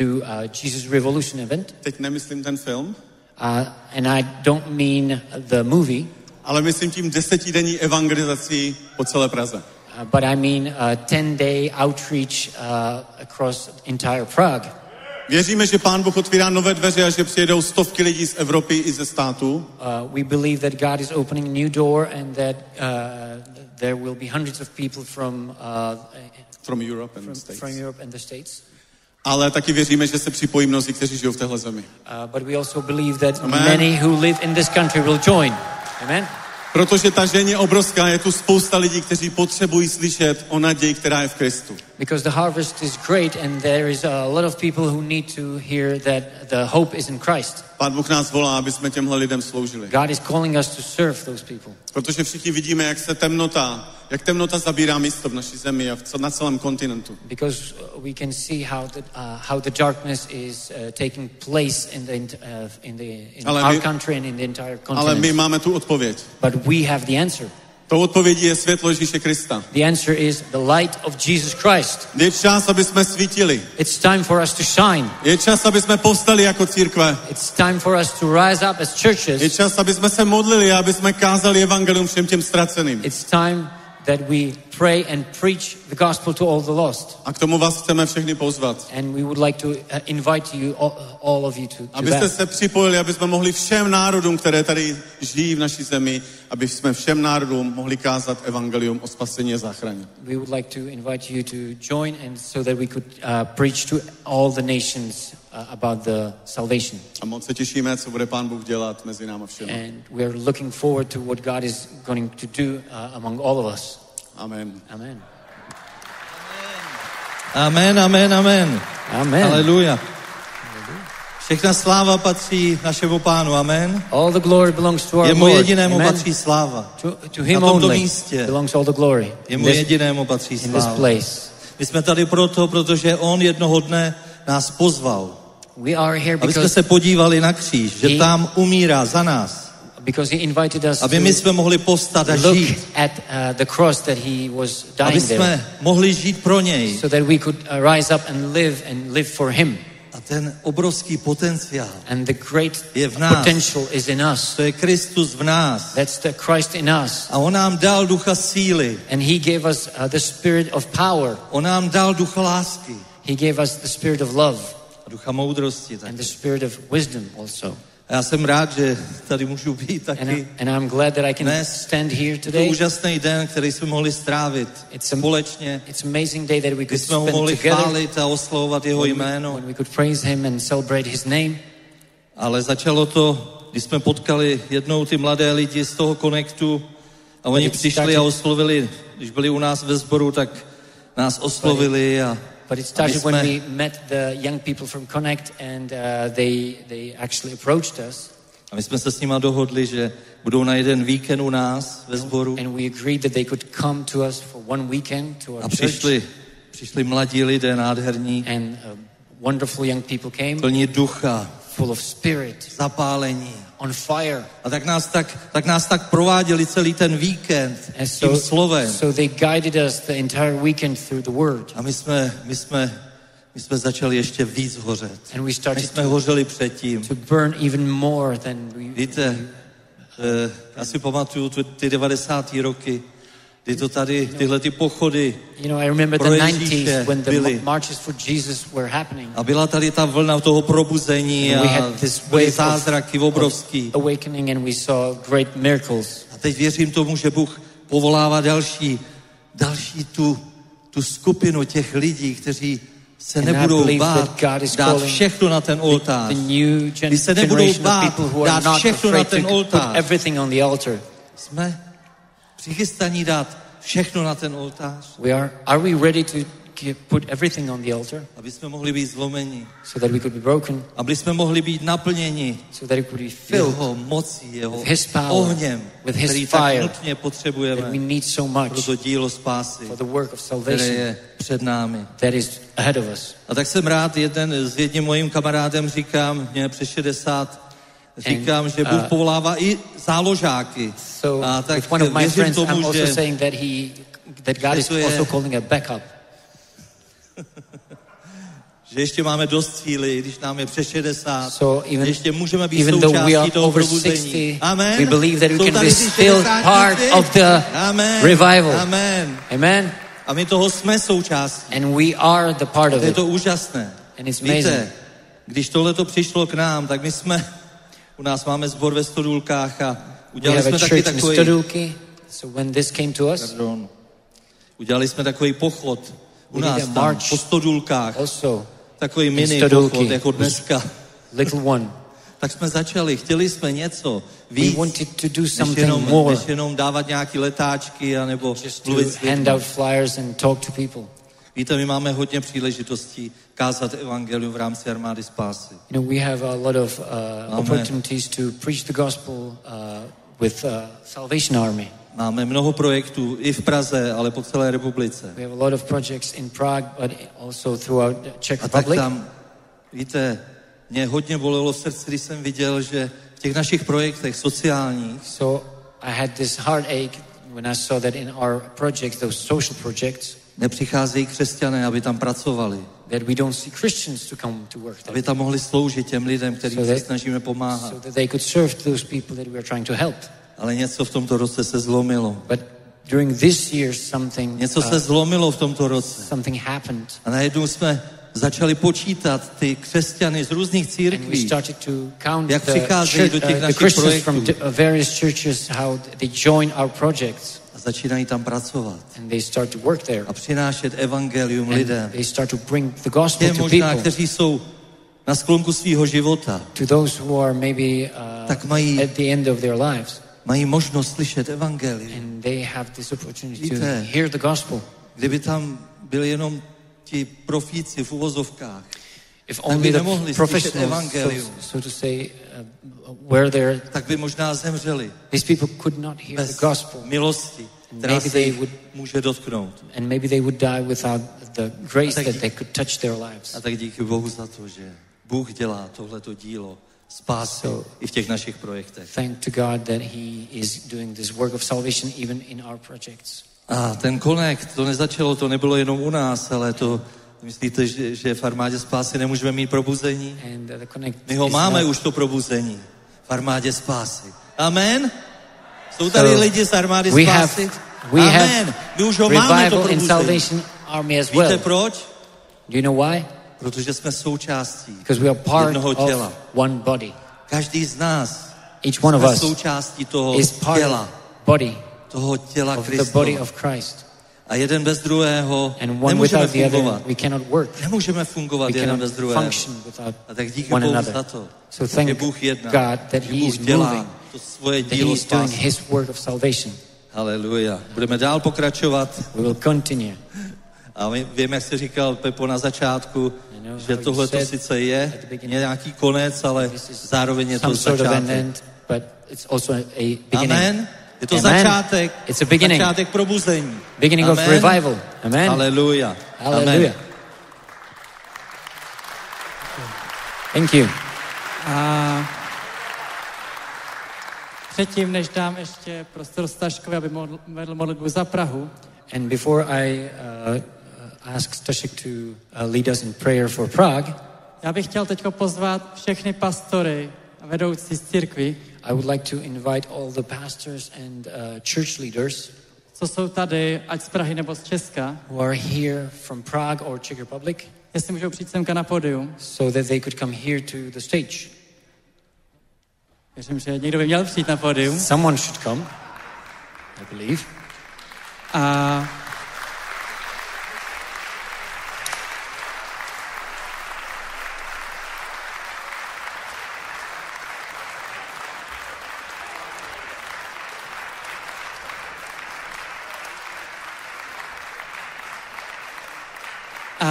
do a Jesus Revolution event. Teď nemyslím ten film, Uh, and I don't mean the movie. Ale myslím tím desetidenní evangelizací po celé Praze. Uh, but I mean a 10 day outreach uh, across entire Prague. Věříme, že Pán Bůh otvírá nové dveře a že přijedou stovky lidí z Evropy i ze států. Uh, we believe that God is opening a new door and that uh, there will be hundreds of people from, uh, From Europe and from, States. from Europe and the States. Ale taky věříme, že se připojí mnozí, kteří žijou v téhle zemi. Uh, but we also believe that Amen. many who live in this country will join. Amen. Protože ta žení je obrovská, je tu spousta lidí, kteří potřebují slyšet o naději, která je v Kristu. Because the harvest is great and there is a lot of people who need to hear that the hope is in Christ. Pán Bůh nás volá, aby jsme těmhle lidem sloužili. God is calling us to serve those people. Protože všichni vidíme, jak se temnota, jak temnota zabírá místo v naší zemi a na celém kontinentu. Because uh, we can see how the, uh, how the darkness is uh, taking place in, the, uh, in, the, in Ale our my- country and in the entire Ale continent. my máme tu odpověď. But we have the answer. Tou odpovědí je světlo Ježíše Krista. The answer is the light of Jesus Christ. Je čas, aby jsme svítili. It's time for us to shine. Je čas, aby jsme povstali jako církve. It's time for us to rise up as Je churches. čas, aby jsme se modlili a aby jsme kázali evangelium všem těm ztraceným. It's time that we pray and preach the gospel to all the lost. A k tomu vás chceme všechny pozvat. And we would like to uh, invite you, all, all of you, to, to Abyste that. se připojili, aby jsme mohli všem národům, které tady žijí v naší zemi, aby jsme všem národům mohli kázat evangelium o spasení a záchraně. We would like to invite you to join and so that we could uh, preach to all the nations uh, about the salvation. A moc se těšíme, co bude Pán Bůh dělat mezi všemi. And we are looking forward to what God is going to do uh, among all of us. Amen. Amen. Amen, amen, amen. Amen. Haleluja. Všechna sláva patří našemu pánu, amen. All the glory belongs to our Jemu Lord. jedinému Amen. patří sláva. To, to him Na tomto only místě. belongs all the glory. Jemu this, jedinému patří in this sláva. place. My jsme tady proto, protože on jednoho dne nás pozval, We are here aby jsme because, se podívali na kříž, že He- tam umírá za nás, because he invited us aby my to jsme mohli postat a look žít, at uh, the cross that he was aby dying there. mohli žít pro něj. So that we could uh, rise up and live and live for him. A ten obrovský potenciál, And the great Je v nás. potential is in us. to je Kristus v nás. That's the Christ in us. A on nám dal ducha síly, And he gave us uh, the spirit of power. on nám dal ducha lásky He gave us the spirit of love a ducha moudrosti. and the spirit of wisdom also. Já jsem rád, že tady můžu být And, taky. I, and I'm glad that I can Dnes stand here Je to today. úžasný den, který jsme mohli strávit It's a- společně, It's amazing day that we could jsme ho mohli together. chválit a oslavovat jeho jméno. when we could praise him and celebrate his name. Ale začalo to, když jsme potkali jednou ty mladé lidi z toho Connectu a oni přišli started- a oslovili, když byli u nás ve sboru, tak nás oslovili a But it started when jsme, we met the young people from Connect and uh, they, they actually approached us. a my jsme se s nima dohodli, že budou na jeden víkend u nás ve sboru And we agreed that they could come to us for one weekend to our a church. přišli, přišli mladí lidé nádherní, And uh, wonderful young people came, plní ducha, full of spirit, zapálení. On fire. A tak nás tak, tak nás tak prováděli celý ten víkend And tím so, slovem. so they guided us the entire weekend through the word. A my jsme, my jsme, my jsme začali ještě víc hořet. And we My started jsme to, hořeli předtím. to burn even more than we, Víte, eh, já si pamatuju tu, ty 90. roky, kdy to tady, tyhle ty pochody You know, I remember the pro 90s Ježíše when the byly. ma- marches for Jesus were happening. A byla tady ta vlna toho probuzení And a byly zázraky obrovský. awakening and we saw great miracles. A teď věřím tomu, že Bůh povolává další, další tu, tu skupinu těch lidí, kteří se And nebudou bát dát všechno na ten oltář. The Kdy se nebudou bát dát všechno na ten oltář. the. Jsme přichystaní dát všechno na ten oltář, We are, are we ready to give, put everything on the altar? Aby jsme mohli být zlomeni, so that we could be broken, aby jsme mohli být naplněni. So that it could be filled jeho mocí, jeho with his power, ohněm, with his který tak fire nutně that we potřebujeme need so pro much to dílo spásy, for the work of které salvation je před námi. that is ahead of us. A tak jsem rád, jeden s jedním mojím kamarádem říkám, mě přes 60, říkám, že Bůh uh, povolává i záložáky. So a tak with one of my friends, I'm tomu, also že, saying that he, that God is je- also calling a backup. že ještě máme dost síly, když nám je přes 60, So even, že ještě můžeme být even though we součástí are toho over probuzení. 60, Amen. we believe that we can be still 60 part of the Amen. revival. Amen. Amen. A my toho jsme součástí. And we are the part of Je it. to úžasné. And it's amazing. Víte, když tohle to přišlo k nám, tak my jsme, u nás máme zbor ve Stodulkách a We udělali jsme taky takový, Stodulki. So when this came to us, pardon, udělali jsme takový pochod u We nás tam, march po Stodulkách. also Takový in mini Stodulki. pochod, jako dneska. little one. Tak jsme začali, chtěli jsme něco We víc, wanted to do než something jenom, more. než jenom dávat nějaký letáčky a nebo Just to mluvit s hand lidmi. out flyers and talk to people. Víte, my máme hodně příležitostí kázat evangelium v rámci armády spásy. You know, we have a lot of uh, opportunities to preach the gospel uh, with uh, Salvation Army. Máme mnoho projektů i v Praze, ale po celé republice. We have a lot of projects in Prague, but also throughout the Czech A tak Republic. tam, víte, mě hodně bolelo v srdci, když jsem viděl, že v těch našich projektech sociálních So I had this heartache when I saw that in our projects, those social projects, nepřicházejí křesťané, aby tam pracovali. that we don't see Christians to come to work there. Aby tam mohli sloužit těm lidem, kterým So se that- snažíme pomáhat. So that they could serve those people that we are trying to help. Ale něco v tomto roce se zlomilo. But during this year, something Něco se zlomilo v tomto roce. something happened, A najednou jsme začali počítat ty křesťany z různých and církví, started to count Jak přicházejí do těch uh, našich Christians from projektů. Začínají tam pracovat and they start to work there, a přinášet evangelium and lidem. they start to bring the gospel Těm to možná, people, kteří jsou na sklonku svého života, to those who are maybe Tak uh, mají- at the end of their lives, mají možnost slyšet evangelium. and they have this opportunity to Víte. hear the gospel. Kdyby tam byli jenom ti profíci v uvozovkách, If by only the nemohli slyšet professionals, evangelium. so, so to say, uh, were there, tak by možná zemřeli these people could not hear bez the gospel, milosti, která Maybe se they would- může dotknout. and maybe they would die without the grace tak that they could touch their lives. A tak díky Bohu za to, že Bůh dělá tohleto dílo spásy So- i v těch našich projektech. Thank to God that He is doing this work of salvation even in our projects. A ten connect, to nezačalo, to nebylo jenom u nás, ale to, myslíte, že, že v armádě spásy nemůžeme mít probuzení? And uh, the connect My ho máme not- už to probuzení v armádě spásy. Amen? Jsou tady So, lidi z armády we spásy? have, we Amen. have My už ho máme to revival in probuzení. Salvation Army as Víte well. Do proč? you know why? Protože jsme součástí Because we are part jednoho těla. of one body. Každý z nás Each one of us součástí toho is part těla, body toho těla of the body Kristova. of Christ. A jeden bez druhého And one nemůžeme without the other, fungovat. we cannot work. Nemůžeme fungovat We jeden bez druhého. A tak díky Bohu another. za to, So že thank Bůh jedná, God that že Bůh dělá moving, to svoje dílo spásy. Haleluja. Budeme dál pokračovat. We will continue. A my, vím, jak jsi říkal, Pepo, na začátku, že tohle to sice je nějaký konec, ale zároveň je to začátek. Amen. Je to Amen. začátek. It's a beginning. Začátek probuzení. Beginning of Amen. revival. Amen. Haleluja. Hallelujah. Amen. Thank you. A předtím, než dám ještě prostor Staškovi, aby modl- vedl modlitbu za Prahu, And before I uh, uh, ask Stashik to uh, lead us in prayer for Prague, já bych chtěl teď pozvat všechny pastory a vedoucí z církví, I would like to invite all the pastors and uh, church leaders co jsou tady, ať z Prahy nebo z Česka, who are here from Prague or Czech Republic, jestli můžou přijít semka na podium. so that they could come here to the stage. Věřím, že někdo by měl přijít na podium. Someone should come, I believe. A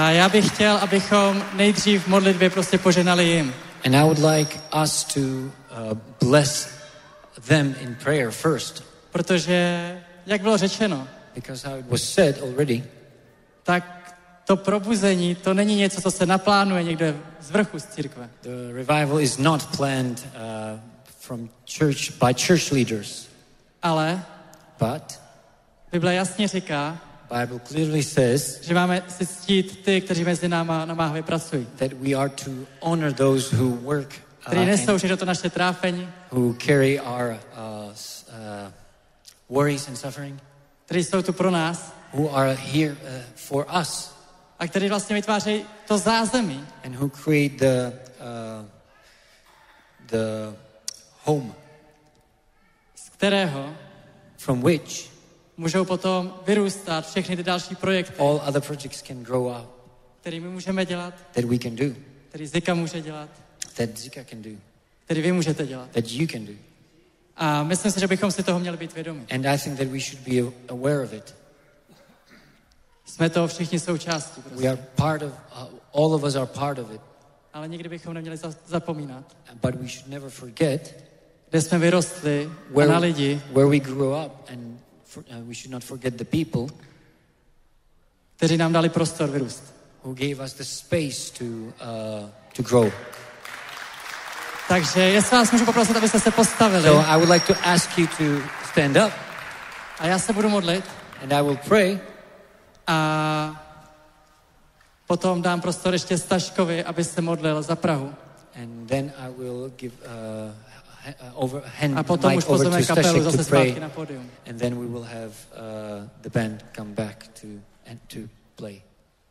A já bych chtěl, abychom nejdřív v modlitbě prostě poženali jim. And I would like us to uh, bless them in prayer first, Protože, jak bylo řečeno, because how it was said already, tak to probuzení, to není něco, co se naplánuje někde z vrchu z církve. the revival is not planned uh, from church by church leaders, Ale but Bible jasně říká, Bible clearly says že máme si ctít ty, kteří mezi náma namáhavě pracují. that we are to honor those who work uh, Kteří nesou všechno to naše trápení, who carry our uh, uh, worries and suffering, kteří jsou tu pro nás. who are here uh, for us, a kteří vlastně vytvářejí to zázemí, and who create the uh, the home z kterého? from which můžou potom vyrůstat všechny ty další projekty, all other projects can grow up které my můžeme dělat, that we can do, který Zika může dělat, that Zika can do, který vy můžete dělat. that you can do. A myslím si, že bychom si toho měli být vědomi. And I think that we should be aware of it. Jsme toho všichni součástí. Prostě. We are part of, uh, all of us are part of it, Ale nikdy bychom neměli za- zapomínat, but we should never forget kde jsme vyrostli a where, na lidi, where we grew up, and for, uh, we should not forget the people kteří nám dali prostor vyrůst. who gave us the space to, uh, to grow. Takže jestli vás můžu poprosit, abyste se postavili. So I would like to ask you to stand up, A já se budu modlit and I will pray, a potom dám prostor ještě Staškovi, aby se modlil za Prahu. and then I will give uh, uh, over, hand A potom už pozveme to kapelu zase to pray, zpátky na pódium. and then we will have uh, the band come back to and to play.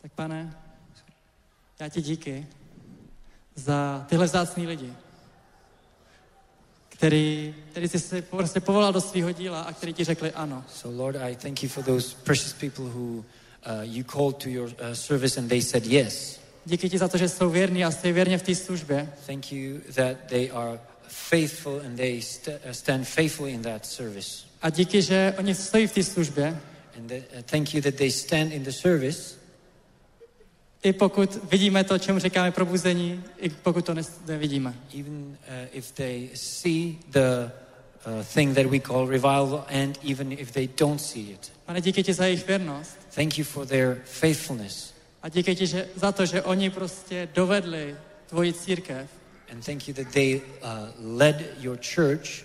Tak pane, já ti díky za tyhle vzácný lidi, který, který jsi si prostě povolal do svého díla a který ti řekli ano. So, Lord, I thank you for those precious people who uh, you called to your uh, service and they said yes. Díky ti za to, že jsou věrní a stojí věrně v té službě. Thank you that they are faithful and they st- uh, stand faithfully in that service. A díky, že oni stojí v té službě, And that, uh, thank you that they stand in the service, i pokud vidíme to, čemu říkáme probuzení, i pokud to nevidíme. even uh, if they see the uh, thing that we call revival, and even if they don't see it. Pane, díky ti za jejich věrnost. Thank you for their faithfulness. A díky ti že, za to, že oni prostě dovedli tvoji církev And thank you that they uh, led your church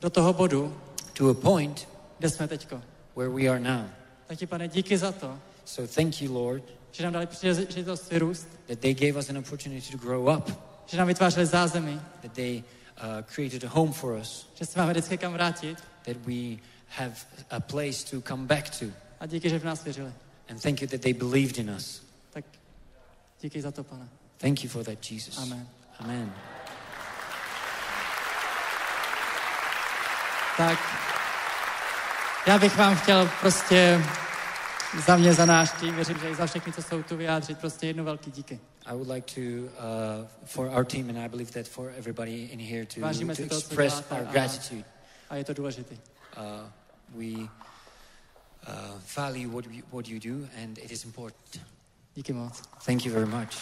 do toho bodu, to a point kde jsme teďko. where we are now. Tak ti, pane, díky za to, So thank you, Lord, že nám dali příležitost vyrůst, that they gave us an opportunity to grow up, že nám vytvářeli zázemí, that they uh, created a home for us, že se máme vždycky kam vrátit that we have a place to come back to. a díky, že v nás věřili. And thank you that they believed in us. Tak díky za to, pane. Thank you for that, Jesus. Amen. Amen. Tak já bych vám chtěl prostě za mě, za náš tým, věřím, že i za všechny, co jsou tu vyjádřit, prostě jedno velký díky. I would like to, uh, for our team, and I believe that for everybody in here, to, Vážíme to to, express děláte our a- gratitude. A je to důležité. Uh, we uh, value what, we, what you do, and it is important. Díky moc. Thank you very much.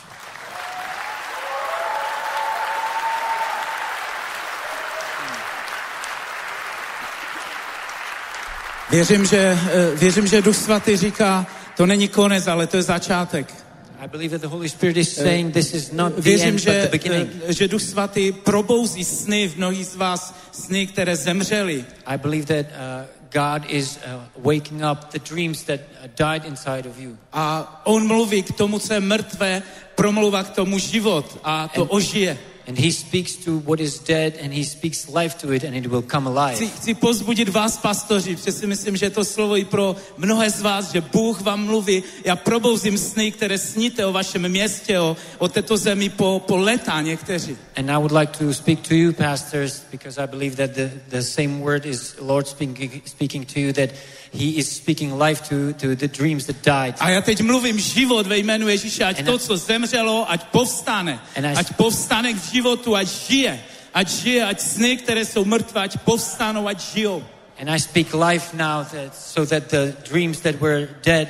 Věřím, že, eh, věřím, že Duch Svatý říká, to není konec, ale to je začátek. I believe that the Holy Spirit is saying this is not the Věřím, end, but že, the beginning. eh, že Duch Svatý probouzí sny v mnohých z vás, sny, které zemřely. I believe that uh, God is uh, waking up the dreams that uh, died inside of you. A on mluví k tomu, co je mrtvé, promlouvá k tomu život a to And- ožije. And He speaks to what is dead and He speaks life to it and it will come alive. Chci, chci pozbudit vás, pastoři, protože si myslím, že to slovo i pro mnohé z vás, že Bůh vám mluví. Já probouzím sny, které sníte o vašem městě, o, o této zemi po, po leta někteří. And I would like to speak to you, pastors, because I believe that the, the same word is Lord speaking, speaking to you, that He is speaking life to, to the dreams that died. A já teď mluvím život ve jménu Ježíše, ať And to, I- co zemřelo, ať povstane. I- Ať povstane k životu, ať žije. Ať žije, ať sny, které jsou mrtvé, ať povstanou, ať žijou. And I speak life now that, so that the dreams that were dead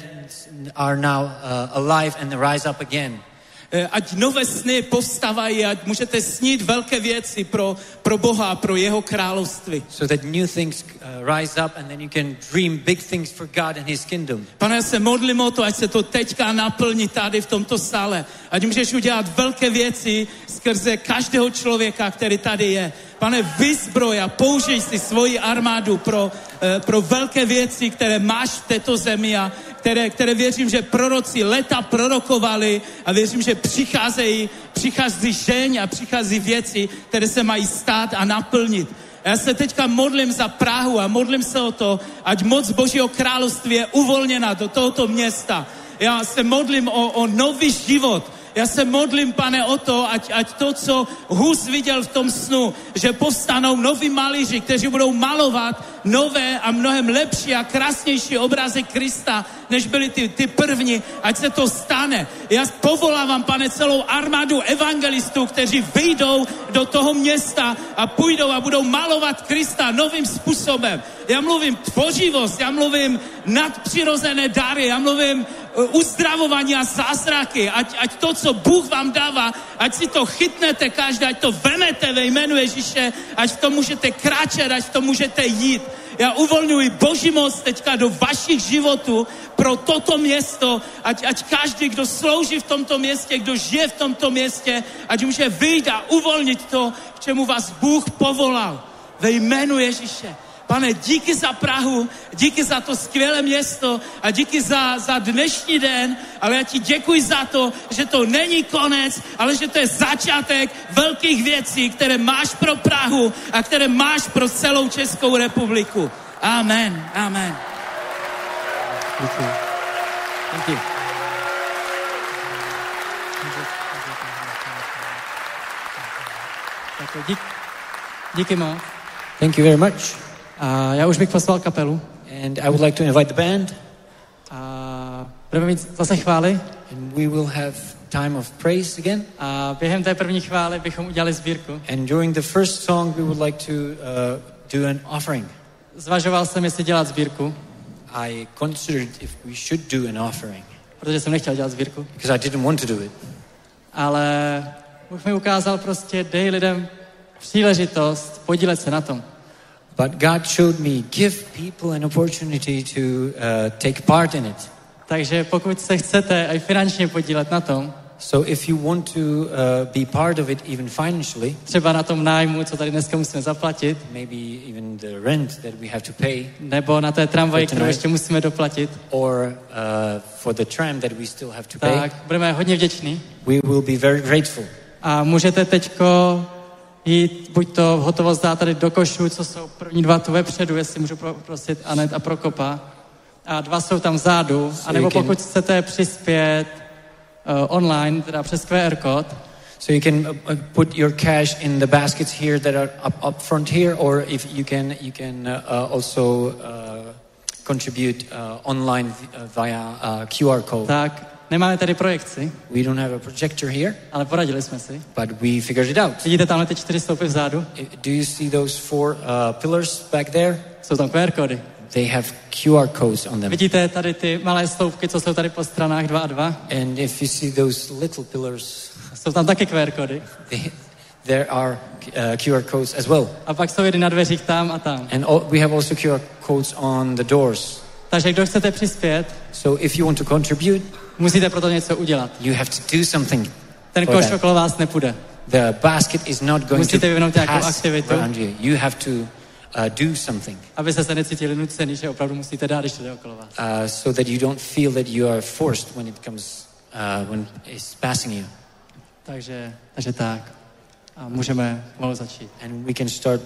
are now uh, alive and rise up again. Eh, Ať nové sny povstávají, ať můžete snít velké věci pro, pro Boha a pro jeho království. So that new things uh, rise up and then you can dream big things for God and His kingdom. Pane, já se modlím o to, ať se to teďka naplní tady v tomto sále. Ať můžeš udělat velké věci skrze každého člověka, který tady je. Pane, vyzbroj a použij si svoji armádu pro, eh, pro velké věci, které máš v této zemi a které, které věřím, že proroci leta prorokovali a věřím, že přicházejí, přichází žeň a přichází věci, které se mají stát a naplnit. Já se teďka modlím za Prahu a modlím se o to, ať moc Božího království je uvolněna do tohoto města. Já se modlím o, o nový život, já se modlím, pane, o to, ať, ať to, co Hus viděl v tom snu, že povstanou noví malíři, kteří budou malovat nové a mnohem lepší a krásnější obrazy Krista, než byly ty, ty první, ať se to stane. Já povolávám, pane, celou armádu evangelistů, kteří vyjdou do toho města a půjdou a budou malovat Krista novým způsobem. Já mluvím tvořivost, já mluvím nadpřirozené dary, já mluvím uh, uzdravování a zázraky, ať, ať to, co Bůh vám dává, ať si to chytnete každý, ať to vemete ve jménu Ježíše, ať v tom můžete kráčet, ať v tom můžete jít. Já uvolňuji Boží moc teďka do vašich životů pro toto město, ať, ať každý, kdo slouží v tomto městě, kdo žije v tomto městě, ať může vyjít a uvolnit to, k čemu vás Bůh povolal. Ve jménu Ježíše. Pane, díky za Prahu, díky za to skvělé město a díky za, za dnešní den, ale já ti děkuji za to, že to není konec, ale že to je začátek velkých věcí, které máš pro Prahu a které máš pro celou Českou republiku. Amen, amen. Děkuji. Díky. Tak jo, dík, díky moc. Thank you very much. A já už bych poslal kapelu. And I would like to invite the band. A budeme mít zase chvály. And we will have time of praise again. A během té první chvály bychom udělali sbírku. And during the first song, we would like to uh, do an offering. Zvažoval jsem, jestli dělat sbírku, I considered if we should do an offering protože jsem nechtěl dělat sbírku. because I didn't want to do it. Ale Bůh mi ukázal prostě, dej lidem příležitost podílet se na tom. But God showed me give people an opportunity to uh, take part in it. Takže pokud se chcete i finančně podílet na tom, So if you want to uh, be part of it even financially, třeba na tom nájmu, co tady dneska musíme zaplatit, maybe even the rent that we have to pay, nebo na té tramvaji, For kterou ještě musíme doplatit, or uh, for the tram that we still have to pay, tak budeme hodně vděční. we will be very grateful. A můžete teďko jít, buď to hotovost dát tady do košů, co jsou první dva tu vepředu, jestli můžu pro- prosit Anet a Prokopa. A dva jsou tam vzadu. So A nebo can- pokud chcete přispět uh, online, teda přes QR kód, So you can uh, put your cash in the baskets here that are up, up front here, or if you can, you can uh, uh, also uh, contribute uh, online uh, via uh, QR code. tak nemáme tady projekci, We don't have a projector here, ale poradili jsme si. but we figured it out. Vidíte tamhle ty čtyři vzadu? Do you see those four uh, pillars back there? Jsou tam QR kódy. They have QR codes on them. Vidíte tady ty malé sloupky, co jsou tady po stranách dva a dva? And if you see those little pillars, Jsou tam taky QR kódy. they, there are uh, QR codes as well. A pak jsou na dveřích tam a tam. And all, we have also QR codes on the doors. Takže kdo chcete přispět, So if you want to contribute, musíte proto něco udělat. you have to do something. Ten koš okolo vás nepůjde. The basket is not going Musíte vyvinout nějakou aktivitu. around you. You have to uh, do something Abyste se necítili nucený, že opravdu musíte dát, když to jde okolo vás. uh, so that you don't feel that you are forced when it comes uh, when it's passing you. Takže, takže tak. A můžeme pomalu začít. And we can start